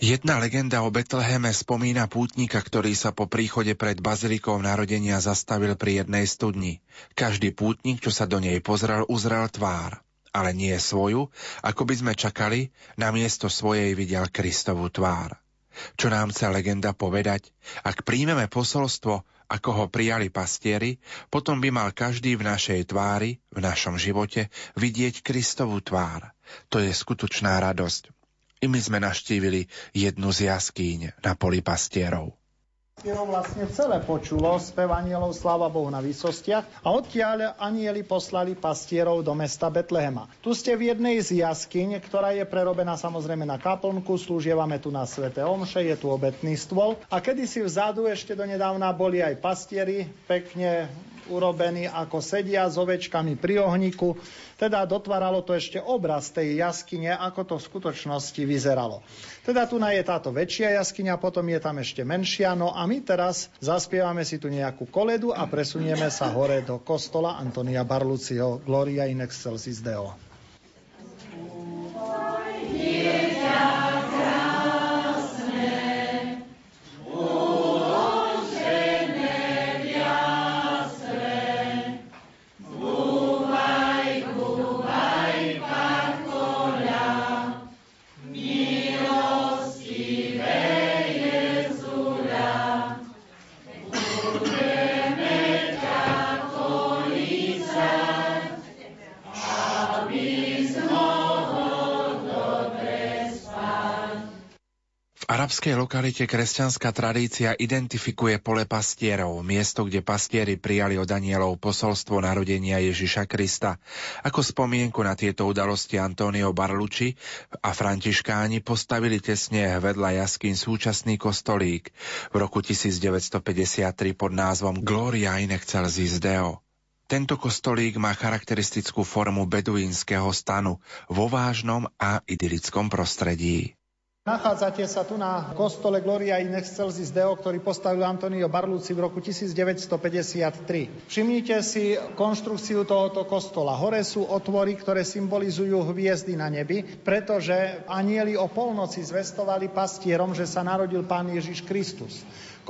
Jedna legenda o Betleheme spomína pútnika, ktorý sa po príchode pred bazilikou narodenia zastavil pri jednej studni. Každý pútnik, čo sa do nej pozrel, uzrel tvár. Ale nie svoju, ako by sme čakali, na miesto svojej videl Kristovú tvár. Čo nám chce legenda povedať? Ak príjmeme posolstvo, ako ho prijali pastieri, potom by mal každý v našej tvári, v našom živote, vidieť Kristovú tvár. To je skutočná radosť. I my sme naštívili jednu z jaskýň na poli pastierov. Pastierov vlastne celé počulo spev anielov Sláva Bohu na výsostiach a odtiaľ anieli poslali pastierov do mesta Betlehema. Tu ste v jednej z jaskyň, ktorá je prerobená samozrejme na kaplnku, slúžievame tu na Svete Omše, je tu obetný stôl a kedysi vzadu ešte donedávna boli aj pastieri, pekne urobení ako sedia s ovečkami pri ohniku teda dotváralo to ešte obraz tej jaskyne, ako to v skutočnosti vyzeralo. Teda tu je táto väčšia jaskyňa, potom je tam ešte menšia, no a my teraz zaspievame si tu nejakú koledu a presunieme sa hore do kostola Antonia Barluciho Gloria in excelsis Deo. Lokalite kresťanská tradícia identifikuje pole pastierov, miesto, kde pastieri prijali od anielov posolstvo narodenia Ježiša Krista. Ako spomienku na tieto udalosti Antonio Barlucci a františkáni postavili tesne vedľa jaskyn súčasný kostolík v roku 1953 pod názvom Gloria in excelsis Deo. Tento kostolík má charakteristickú formu beduínskeho stanu vo vážnom a idylickom prostredí. Nachádzate sa tu na kostole Gloria in Excelsis Deo, ktorý postavil Antonio Barluci v roku 1953. Všimnite si konštrukciu tohoto kostola. Hore sú otvory, ktoré symbolizujú hviezdy na nebi, pretože anieli o polnoci zvestovali pastierom, že sa narodil Pán Ježiš Kristus.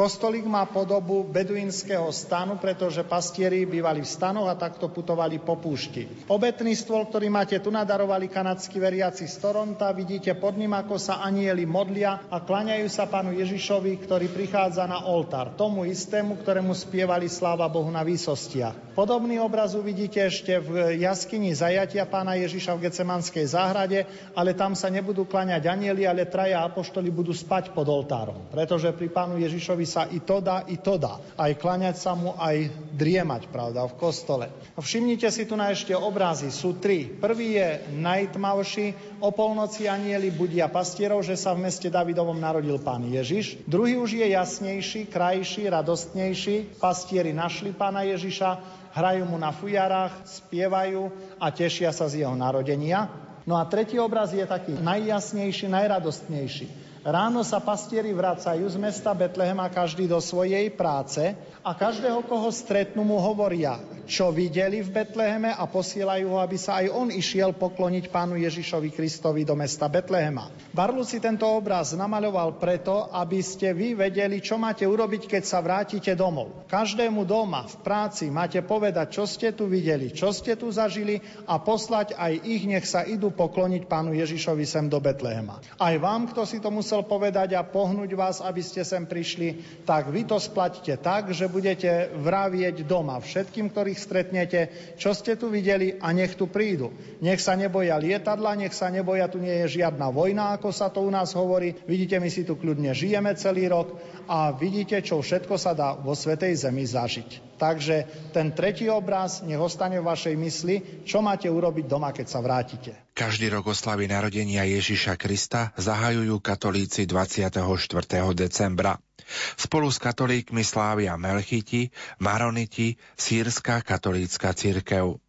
Kostolík má podobu beduínskeho stanu, pretože pastieri bývali v stanoch a takto putovali po púšti. Obetný stôl, ktorý máte tu, nadarovali kanadskí veriaci z Toronta. Vidíte pod ním, ako sa anieli modlia a klaňajú sa pánu Ježišovi, ktorý prichádza na oltár. Tomu istému, ktorému spievali sláva Bohu na výsostiach. Podobný obraz uvidíte ešte v jaskyni zajatia pána Ježiša v Gecemanskej záhrade, ale tam sa nebudú klaňať anieli, ale traja apoštoli budú spať pod oltárom, pretože pri pánu Ježišovi sa i to dá, i to dá. Aj klaňať sa mu, aj driemať, pravda, v kostole. Všimnite si tu na ešte obrazy, sú tri. Prvý je najtmavší, o polnoci anieli budia pastierov, že sa v meste Davidovom narodil pán Ježiš. Druhý už je jasnejší, krajší, radostnejší. Pastieri našli pána Ježiša, hrajú mu na fujarách, spievajú a tešia sa z jeho narodenia. No a tretí obraz je taký najjasnejší, najradostnejší. Ráno sa pastieri vracajú z mesta Betlehema každý do svojej práce a každého, koho stretnú, mu hovoria, čo videli v Betleheme a posielajú ho, aby sa aj on išiel pokloniť pánu Ježišovi Kristovi do mesta Betlehema. Barlu si tento obraz namaľoval preto, aby ste vy vedeli, čo máte urobiť, keď sa vrátite domov. Každému doma v práci máte povedať, čo ste tu videli, čo ste tu zažili a poslať aj ich, nech sa idú pokloniť pánu Ježišovi sem do Betlehema. Aj vám, kto si to musel musel povedať a pohnúť vás, aby ste sem prišli, tak vy to splatíte tak, že budete vravieť doma všetkým, ktorých stretnete, čo ste tu videli a nech tu prídu. Nech sa neboja lietadla, nech sa neboja, tu nie je žiadna vojna, ako sa to u nás hovorí. Vidíte, my si tu kľudne žijeme celý rok a vidíte, čo všetko sa dá vo Svetej Zemi zažiť. Takže ten tretí obraz nech ostane v vašej mysli, čo máte urobiť doma, keď sa vrátite. Každý rok oslavy narodenia Ježiša Krista zahajujú katolíci 24. decembra. Spolu s katolíkmi slávia Melchiti, Maroniti, Sýrska katolícka cirkev.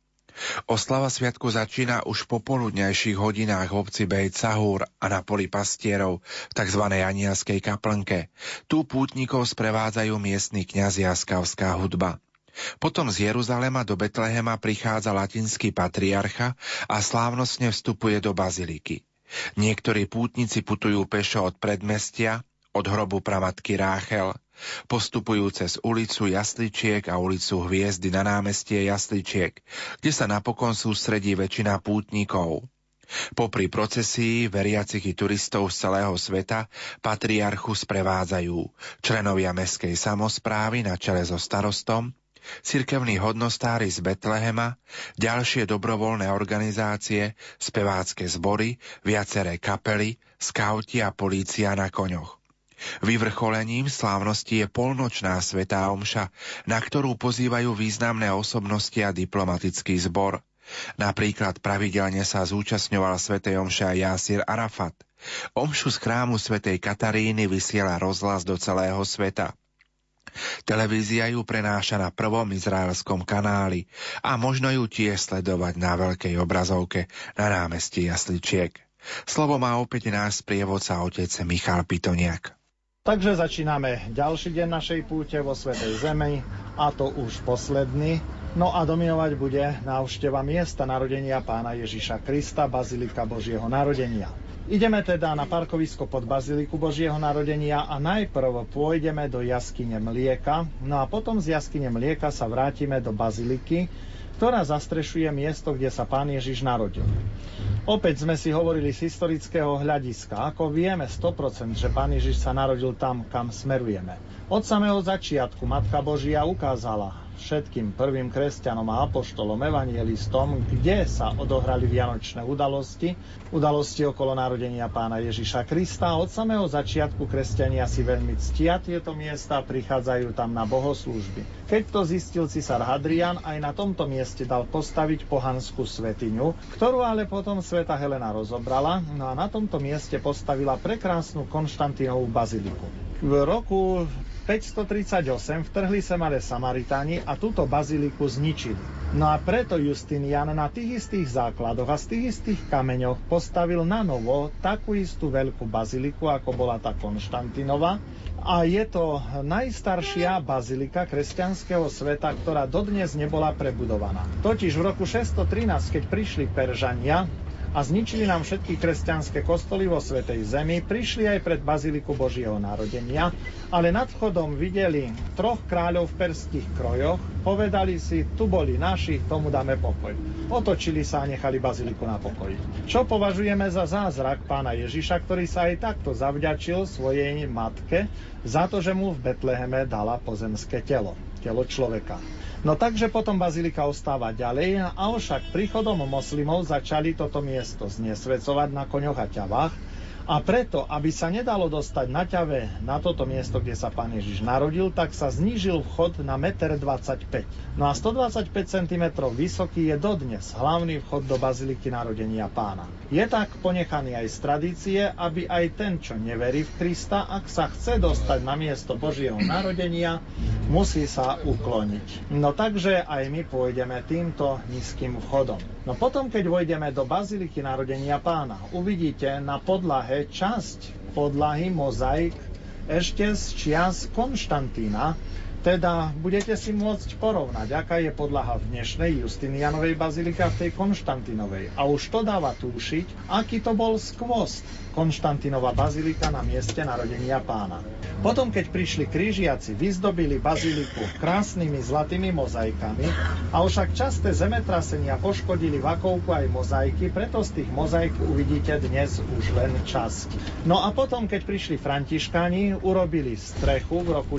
Oslava sviatku začína už po poludnejších hodinách v obci Bejt a na poli pastierov v tzv. anielskej kaplnke. Tu pútnikov sprevádzajú miestny kňaz a skavská hudba. Potom z Jeruzalema do Betlehema prichádza latinský patriarcha a slávnostne vstupuje do baziliky. Niektorí pútnici putujú pešo od predmestia, od hrobu pramatky Ráchel, postupujú cez ulicu Jasličiek a ulicu Hviezdy na námestie Jasličiek, kde sa napokon sústredí väčšina pútnikov. Popri procesii veriacich i turistov z celého sveta patriarchu sprevádzajú členovia meskej samozprávy na čele so starostom, cirkevní hodnostári z Betlehema, ďalšie dobrovoľné organizácie, spevácké zbory, viaceré kapely, skauti a polícia na koňoch. Vyvrcholením slávnosti je polnočná svetá omša, na ktorú pozývajú významné osobnosti a diplomatický zbor. Napríklad pravidelne sa zúčastňoval svetej omša Jásir Arafat. Omšu z chrámu svetej Kataríny vysiela rozhlas do celého sveta. Televízia ju prenáša na prvom izraelskom kanáli a možno ju tiež sledovať na veľkej obrazovke na námestí Jasličiek. Slovo má opäť náš sprievodca otec Michal Pitoniak. Takže začíname ďalší deň našej púte vo Svetej Zemi a to už posledný. No a dominovať bude návšteva miesta narodenia pána Ježiša Krista, Bazilika Božieho narodenia. Ideme teda na parkovisko pod Baziliku Božieho narodenia a najprv pôjdeme do jaskyne Mlieka, no a potom z jaskyne Mlieka sa vrátime do Baziliky, ktorá zastrešuje miesto, kde sa pán Ježiš narodil. Opäť sme si hovorili z historického hľadiska. Ako vieme 100%, že Pán Ježiš sa narodil tam, kam smerujeme. Od samého začiatku Matka Božia ukázala všetkým prvým kresťanom a apoštolom, evangelistom, kde sa odohrali vianočné udalosti, udalosti okolo narodenia pána Ježiša Krista. Od samého začiatku kresťania si veľmi ctia tieto miesta prichádzajú tam na bohoslúžby. Keď to zistil cisár Hadrian, aj na tomto mieste dal postaviť pohanskú svetiňu, ktorú ale potom sveta Helena rozobrala, no a na tomto mieste postavila prekrásnu Konštantínovú baziliku. V roku 538 vtrhli sem ale Samaritáni a túto baziliku zničili. No a preto Justinian na tých istých základoch a z tých istých kameňoch postavil na novo takú istú veľkú baziliku, ako bola tá Konštantinova. A je to najstaršia bazilika kresťanského sveta, ktorá dodnes nebola prebudovaná. Totiž v roku 613, keď prišli Peržania, a zničili nám všetky kresťanské kostoly vo Svetej Zemi, prišli aj pred Baziliku Božieho narodenia, ale nad vchodom videli troch kráľov v perských krojoch, povedali si, tu boli naši, tomu dáme pokoj. Otočili sa a nechali Baziliku na pokoji. Čo považujeme za zázrak pána Ježiša, ktorý sa aj takto zavďačil svojej matke za to, že mu v Betleheme dala pozemské telo, telo človeka. No takže potom bazilika ostáva ďalej, a však príchodom moslimov začali toto miesto znesvecovať na koňoch a ťavách a preto, aby sa nedalo dostať na ťave na toto miesto, kde sa pán Ježiš narodil, tak sa znížil vchod na 1,25 m. No a 125 cm vysoký je dodnes hlavný vchod do Baziliky narodenia pána. Je tak ponechaný aj z tradície, aby aj ten, čo neverí v Krista, ak sa chce dostať na miesto Božieho narodenia, musí sa ukloniť. No takže aj my pôjdeme týmto nízkym vchodom. No potom, keď vojdeme do Baziliky narodenia pána, uvidíte na podlahe časť podlahy mozaik ešte z čias Konštantína, teda budete si môcť porovnať, aká je podlaha v dnešnej Justinianovej bazilike a v tej Konštantinovej. A už to dáva túšiť, aký to bol skvost Konštantinova bazilika na mieste narodenia pána. Potom, keď prišli krížiaci, vyzdobili baziliku krásnymi zlatými mozaikami, a však časté zemetrasenia poškodili vakovku aj mozaiky, preto z tých mozaik uvidíte dnes už len časť. No a potom, keď prišli františkáni, urobili strechu v roku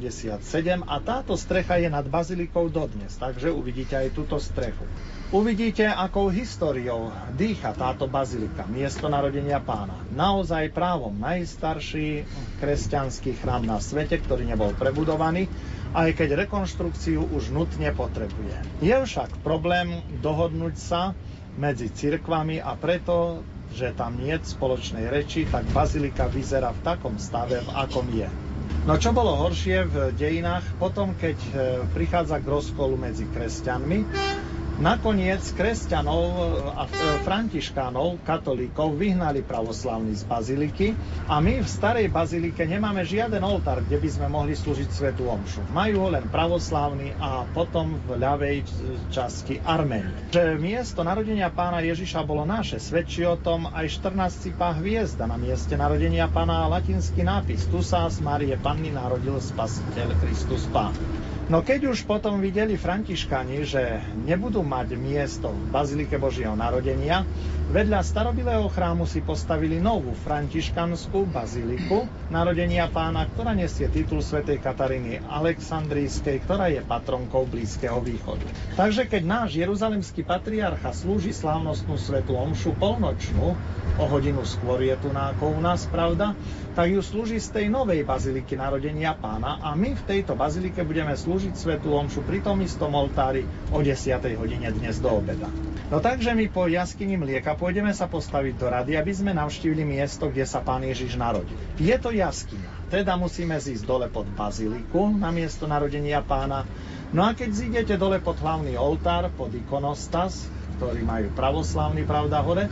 1387 a táto strecha je nad bazilikou dodnes, takže uvidíte aj túto strechu. Uvidíte, akou históriou dýcha táto bazilika, miesto narodenia pána. Naozaj právom najstarší kresťanský chrám na svete, ktorý nebol prebudovaný, aj keď rekonštrukciu už nutne potrebuje. Je však problém dohodnúť sa medzi cirkvami a preto že tam nie spoločnej reči, tak bazilika vyzerá v takom stave, v akom je. No čo bolo horšie v dejinách, potom keď e, prichádza k rozkolu medzi kresťanmi, Nakoniec kresťanov a e, františkánov, katolíkov vyhnali pravoslavní z baziliky a my v starej bazilike nemáme žiaden oltár, kde by sme mohli slúžiť svetu omšu. Majú ho len pravoslavní a potom v ľavej časti Arméni. Že miesto narodenia pána Ježiša bolo naše, svedčí o tom aj 14 pách hviezda na mieste narodenia pána latinský nápis Tu sa z Marie Panny narodil spasiteľ Kristus Pán. No keď už potom videli františkani, že nebudú mať miesto v Bazilike Božieho narodenia, vedľa starobilého chrámu si postavili novú františkanskú baziliku narodenia pána, ktorá nesie titul svätej Kataríny Aleksandrijskej, ktorá je patronkou Blízkeho východu. Takže keď náš jeruzalemský patriarcha slúži slávnostnú svetu omšu polnočnú, o hodinu skôr je tu ako u nás, pravda, tak ju slúži z tej novej baziliky narodenia pána a my v tejto bazilike budeme slúžiť svetu omšu pri tom istom oltári o 10. hodine dnes do obeda. No takže my po jaskyni Mlieka pôjdeme sa postaviť do rady, aby sme navštívili miesto, kde sa pán Ježiš narodil. Je to jaskyňa, teda musíme zísť dole pod baziliku na miesto narodenia pána. No a keď zídete dole pod hlavný oltár, pod ikonostas, ktorý majú pravoslavný, pravda, hore,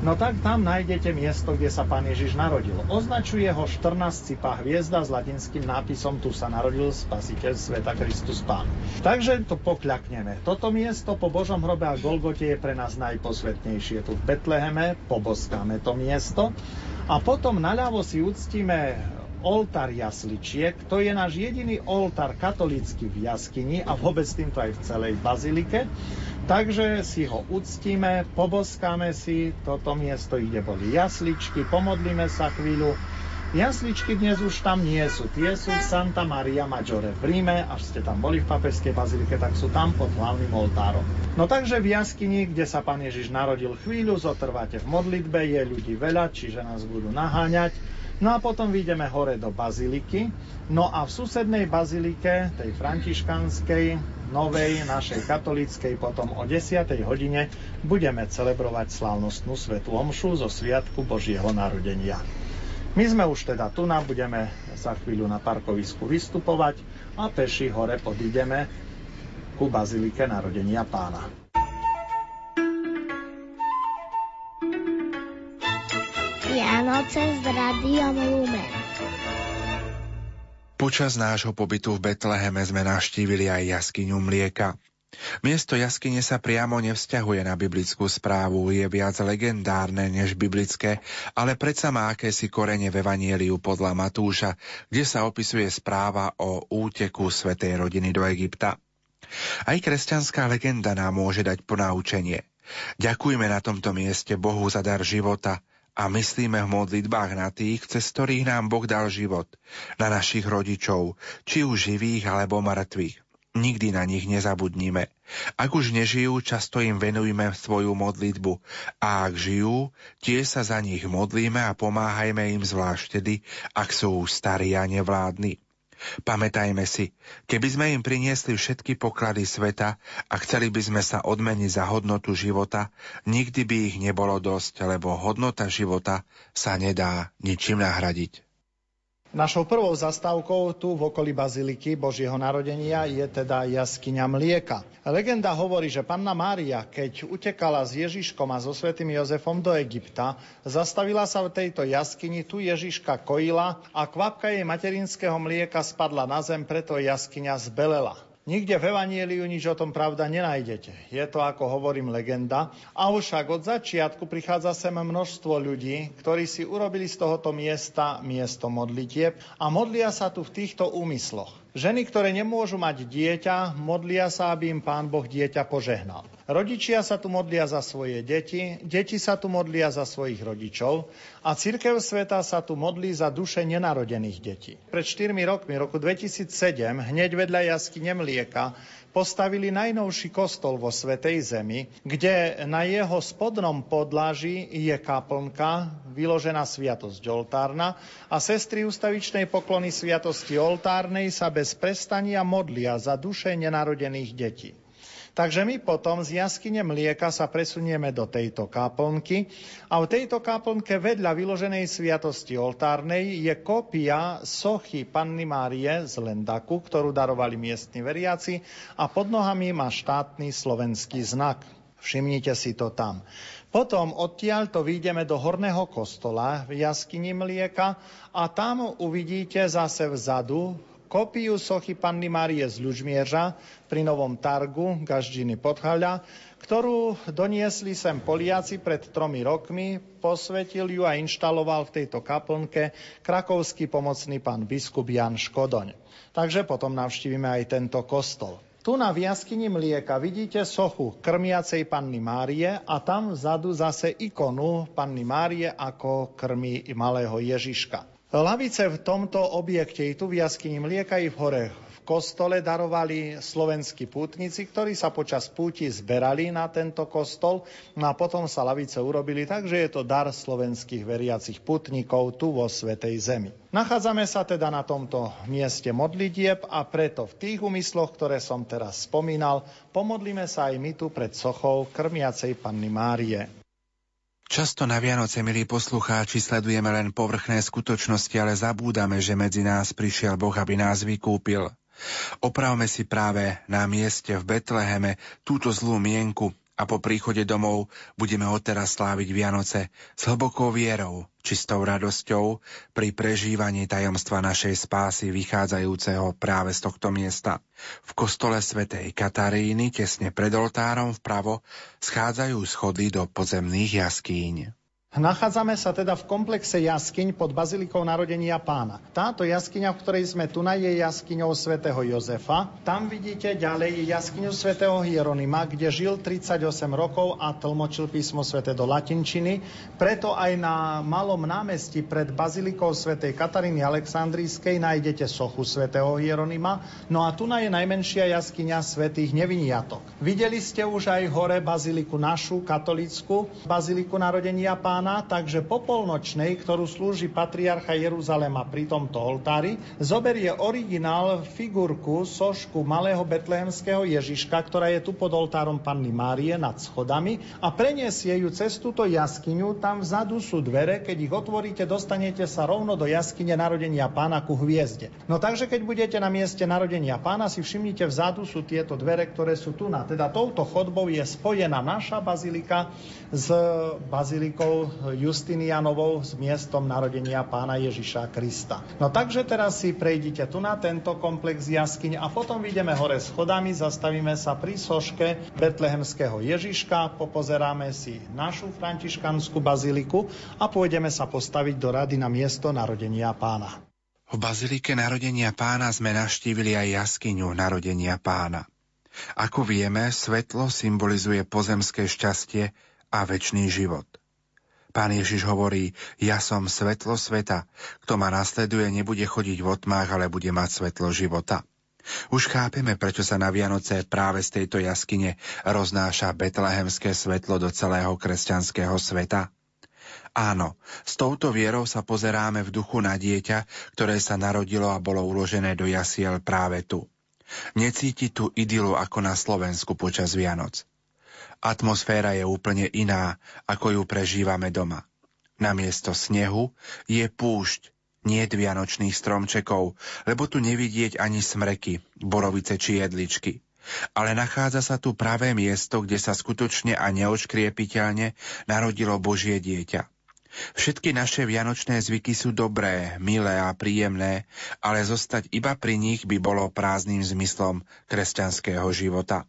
No tak tam nájdete miesto, kde sa pán Ježiš narodil. Označuje ho 14 cipá hviezda s latinským nápisom Tu sa narodil spasiteľ sveta Kristus Pán. Takže to pokľakneme. Toto miesto po Božom hrobe a Golgote je pre nás najposvetnejšie. Tu v Betleheme poboskáme to miesto a potom naľavo si uctíme oltár jasličiek. To je náš jediný oltár katolícky v jaskyni a vôbec týmto aj v celej bazilike. Takže si ho uctíme, poboskáme si toto miesto, kde boli jasličky, pomodlíme sa chvíľu. Jasličky dnes už tam nie sú, tie sú v Santa Maria Maggiore v Ríme, až ste tam boli v papeskej bazilike, tak sú tam pod hlavným oltárom. No takže v jaskyni, kde sa pán Ježiš narodil chvíľu, zotrváte v modlitbe, je ľudí veľa, čiže nás budú naháňať. No a potom vyjdeme hore do baziliky. No a v susednej bazilike, tej františkanskej, novej, našej katolíckej, potom o 10. hodine budeme celebrovať slávnostnú svetu omšu zo Sviatku Božieho narodenia. My sme už teda tu, budeme za chvíľu na parkovisku vystupovať a peši hore podídeme ku Bazilike narodenia pána. Vianoce s Radiom Lumen. Počas nášho pobytu v Betleheme sme navštívili aj jaskyňu mlieka. Miesto jaskyne sa priamo nevzťahuje na biblickú správu, je viac legendárne než biblické, ale predsa má akési korene v Evanieliu podľa Matúša, kde sa opisuje správa o úteku svetej rodiny do Egypta. Aj kresťanská legenda nám môže dať ponaučenie. Ďakujme na tomto mieste Bohu za dar života, a myslíme v modlitbách na tých, cez ktorých nám Boh dal život, na našich rodičov, či už živých alebo mŕtvych. Nikdy na nich nezabudnime. Ak už nežijú, často im venujme svoju modlitbu a ak žijú, tie sa za nich modlíme a pomáhajme im zvlášť tedy, ak sú starí a nevládni. Pamätajme si, keby sme im priniesli všetky poklady sveta a chceli by sme sa odmeniť za hodnotu života, nikdy by ich nebolo dosť, lebo hodnota života sa nedá ničím nahradiť. Našou prvou zastávkou tu v okolí Baziliky Božieho narodenia je teda jaskyňa Mlieka. Legenda hovorí, že panna Mária, keď utekala s Ježiškom a so svetým Jozefom do Egypta, zastavila sa v tejto jaskyni, tu Ježiška kojila a kvapka jej materinského mlieka spadla na zem, preto jaskyňa zbelela. Nikde v Evanieliu nič o tom pravda nenájdete. Je to, ako hovorím, legenda. A však od začiatku prichádza sem množstvo ľudí, ktorí si urobili z tohoto miesta miesto modlitieb a modlia sa tu v týchto úmysloch. Ženy, ktoré nemôžu mať dieťa, modlia sa, aby im Pán Boh dieťa požehnal. Rodičia sa tu modlia za svoje deti, deti sa tu modlia za svojich rodičov a Cirkev sveta sa tu modlí za duše nenarodených detí. Pred 4 rokmi, roku 2007, hneď vedľa jasky Nemlieka, postavili najnovší kostol vo Svetej Zemi, kde na jeho spodnom podlaží je kaplnka, vyložená sviatosť oltárna a sestry ustavičnej poklony sviatosti oltárnej sa bez prestania modlia za duše nenarodených detí. Takže my potom z jaskyne mlieka sa presunieme do tejto kaplnky a v tejto kaplnke vedľa vyloženej sviatosti oltárnej je kópia sochy Panny Márie z Lendaku, ktorú darovali miestni veriaci a pod nohami má štátny slovenský znak. Všimnite si to tam. Potom odtiaľ to vyjdeme do horného kostola v jaskyni Mlieka a tam uvidíte zase vzadu kopiu sochy Panny Márie z Ľužmierža pri Novom Targu, Gaždžiny Podhaľa, ktorú doniesli sem Poliaci pred tromi rokmi, posvetil ju a inštaloval v tejto kaplnke krakovský pomocný pán biskup Jan Škodoň. Takže potom navštívime aj tento kostol. Tu na jaskyni Mlieka vidíte sochu krmiacej Panny Márie a tam vzadu zase ikonu Panny Márie ako krmi malého Ježiška. Lavice v tomto objekte i tu v jaskyni Mlieka i v hore kostole darovali slovenskí pútnici, ktorí sa počas púti zberali na tento kostol no a potom sa lavice urobili tak, že je to dar slovenských veriacich putníkov tu vo Svetej Zemi. Nachádzame sa teda na tomto mieste modlitieb a preto v tých úmysloch, ktoré som teraz spomínal, pomodlíme sa aj my tu pred sochou krmiacej Panny Márie. Často na Vianoce, milí poslucháči, sledujeme len povrchné skutočnosti, ale zabúdame, že medzi nás prišiel Boh, aby nás vykúpil. Opravme si práve na mieste v Betleheme túto zlú mienku a po príchode domov budeme odteraz sláviť Vianoce s hlbokou vierou, čistou radosťou pri prežívaní tajomstva našej spásy vychádzajúceho práve z tohto miesta. V kostole svätej Kataríny tesne pred oltárom vpravo schádzajú schody do podzemných jaskýň. Nachádzame sa teda v komplexe jaskyň pod Bazilikou narodenia pána. Táto jaskyňa, v ktorej sme tu, je jaskyňou svätého Jozefa. Tam vidíte ďalej jaskyňu svätého Hieronima, kde žil 38 rokov a tlmočil písmo sväté do latinčiny. Preto aj na malom námestí pred Bazilikou svätej Kataríny Aleksandrijskej nájdete sochu svätého Hieronima. No a tu je najmenšia jaskyňa svätých Neviniatok. Videli ste už aj hore baziliku našu, katolickú, baziliku narodenia pána pána, takže po polnočnej, ktorú slúži patriarcha Jeruzalema pri tomto oltári, zoberie originál figurku, sošku malého betlehemského Ježiška, ktorá je tu pod oltárom Panny Márie nad schodami a preniesie ju cez túto jaskyňu. Tam vzadu sú dvere, keď ich otvoríte, dostanete sa rovno do jaskyne narodenia pána ku hviezde. No takže keď budete na mieste narodenia pána, si všimnite, vzadu sú tieto dvere, ktoré sú tu na. Teda touto chodbou je spojená naša bazilika s bazilikou Justinianovou s miestom narodenia pána Ježiša Krista. No takže teraz si prejdite tu na tento komplex jaskyň a potom ideme hore schodami, zastavíme sa pri soške Betlehemského Ježiška, popozeráme si našu františkanskú baziliku a pôjdeme sa postaviť do rady na miesto narodenia pána. V bazilike narodenia pána sme naštívili aj jaskyňu narodenia pána. Ako vieme, svetlo symbolizuje pozemské šťastie a väčší život. Pán Ježiš hovorí, ja som svetlo sveta. Kto ma nasleduje, nebude chodiť v otmách, ale bude mať svetlo života. Už chápeme, prečo sa na Vianoce práve z tejto jaskyne roznáša betlehemské svetlo do celého kresťanského sveta. Áno, s touto vierou sa pozeráme v duchu na dieťa, ktoré sa narodilo a bolo uložené do jasiel práve tu. Necíti tu idylu ako na Slovensku počas Vianoc. Atmosféra je úplne iná, ako ju prežívame doma. Namiesto snehu je púšť, nie vianočných stromčekov, lebo tu nevidieť ani smreky, borovice či jedličky. Ale nachádza sa tu pravé miesto, kde sa skutočne a neočkriepiteľne narodilo Božie dieťa. Všetky naše vianočné zvyky sú dobré, milé a príjemné, ale zostať iba pri nich by bolo prázdnym zmyslom kresťanského života.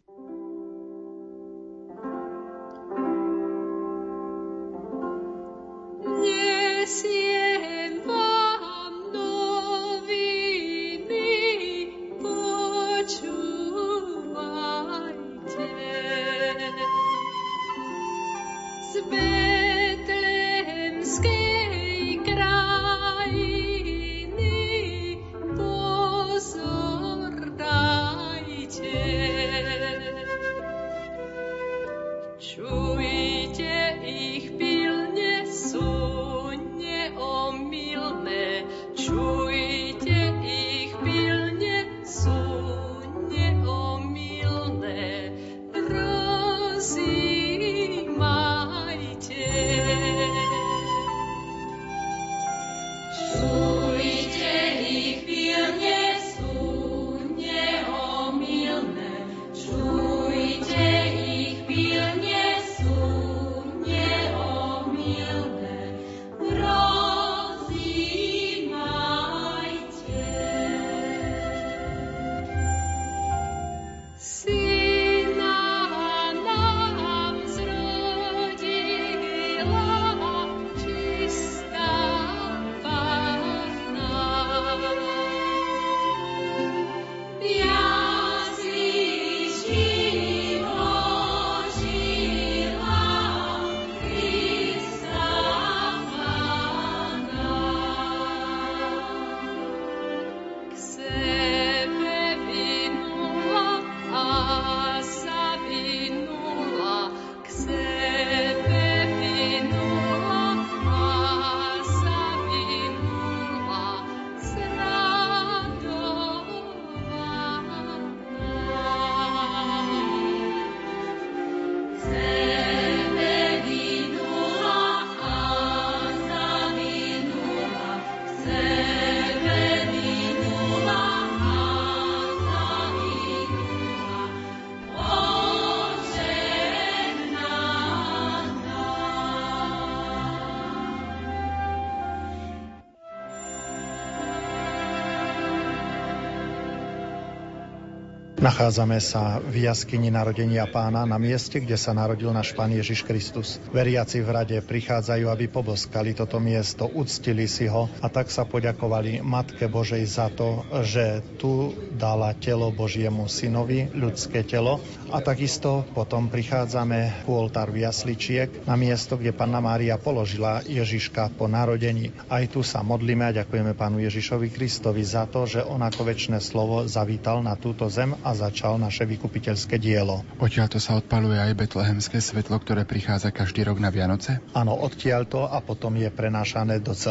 Nachádzame sa v jaskyni narodenia pána na mieste, kde sa narodil náš pán Ježiš Kristus. Veriaci v rade prichádzajú, aby poboskali toto miesto, uctili si ho a tak sa poďakovali Matke Božej za to, že tu dala telo Božiemu synovi, ľudské telo. A takisto potom prichádzame ku oltáru jasličiek na miesto, kde Panna Mária položila Ježiška po narodení. Aj tu sa modlíme a ďakujeme pánu Ježišovi Kristovi za to, že on ako väčšie slovo zavítal na túto zem a začal naše vykupiteľské dielo. Odtiaľto sa odpaluje aj betlehemské svetlo, ktoré prichádza každý rok na Vianoce? Áno, odtiaľto a potom je prenášané do celého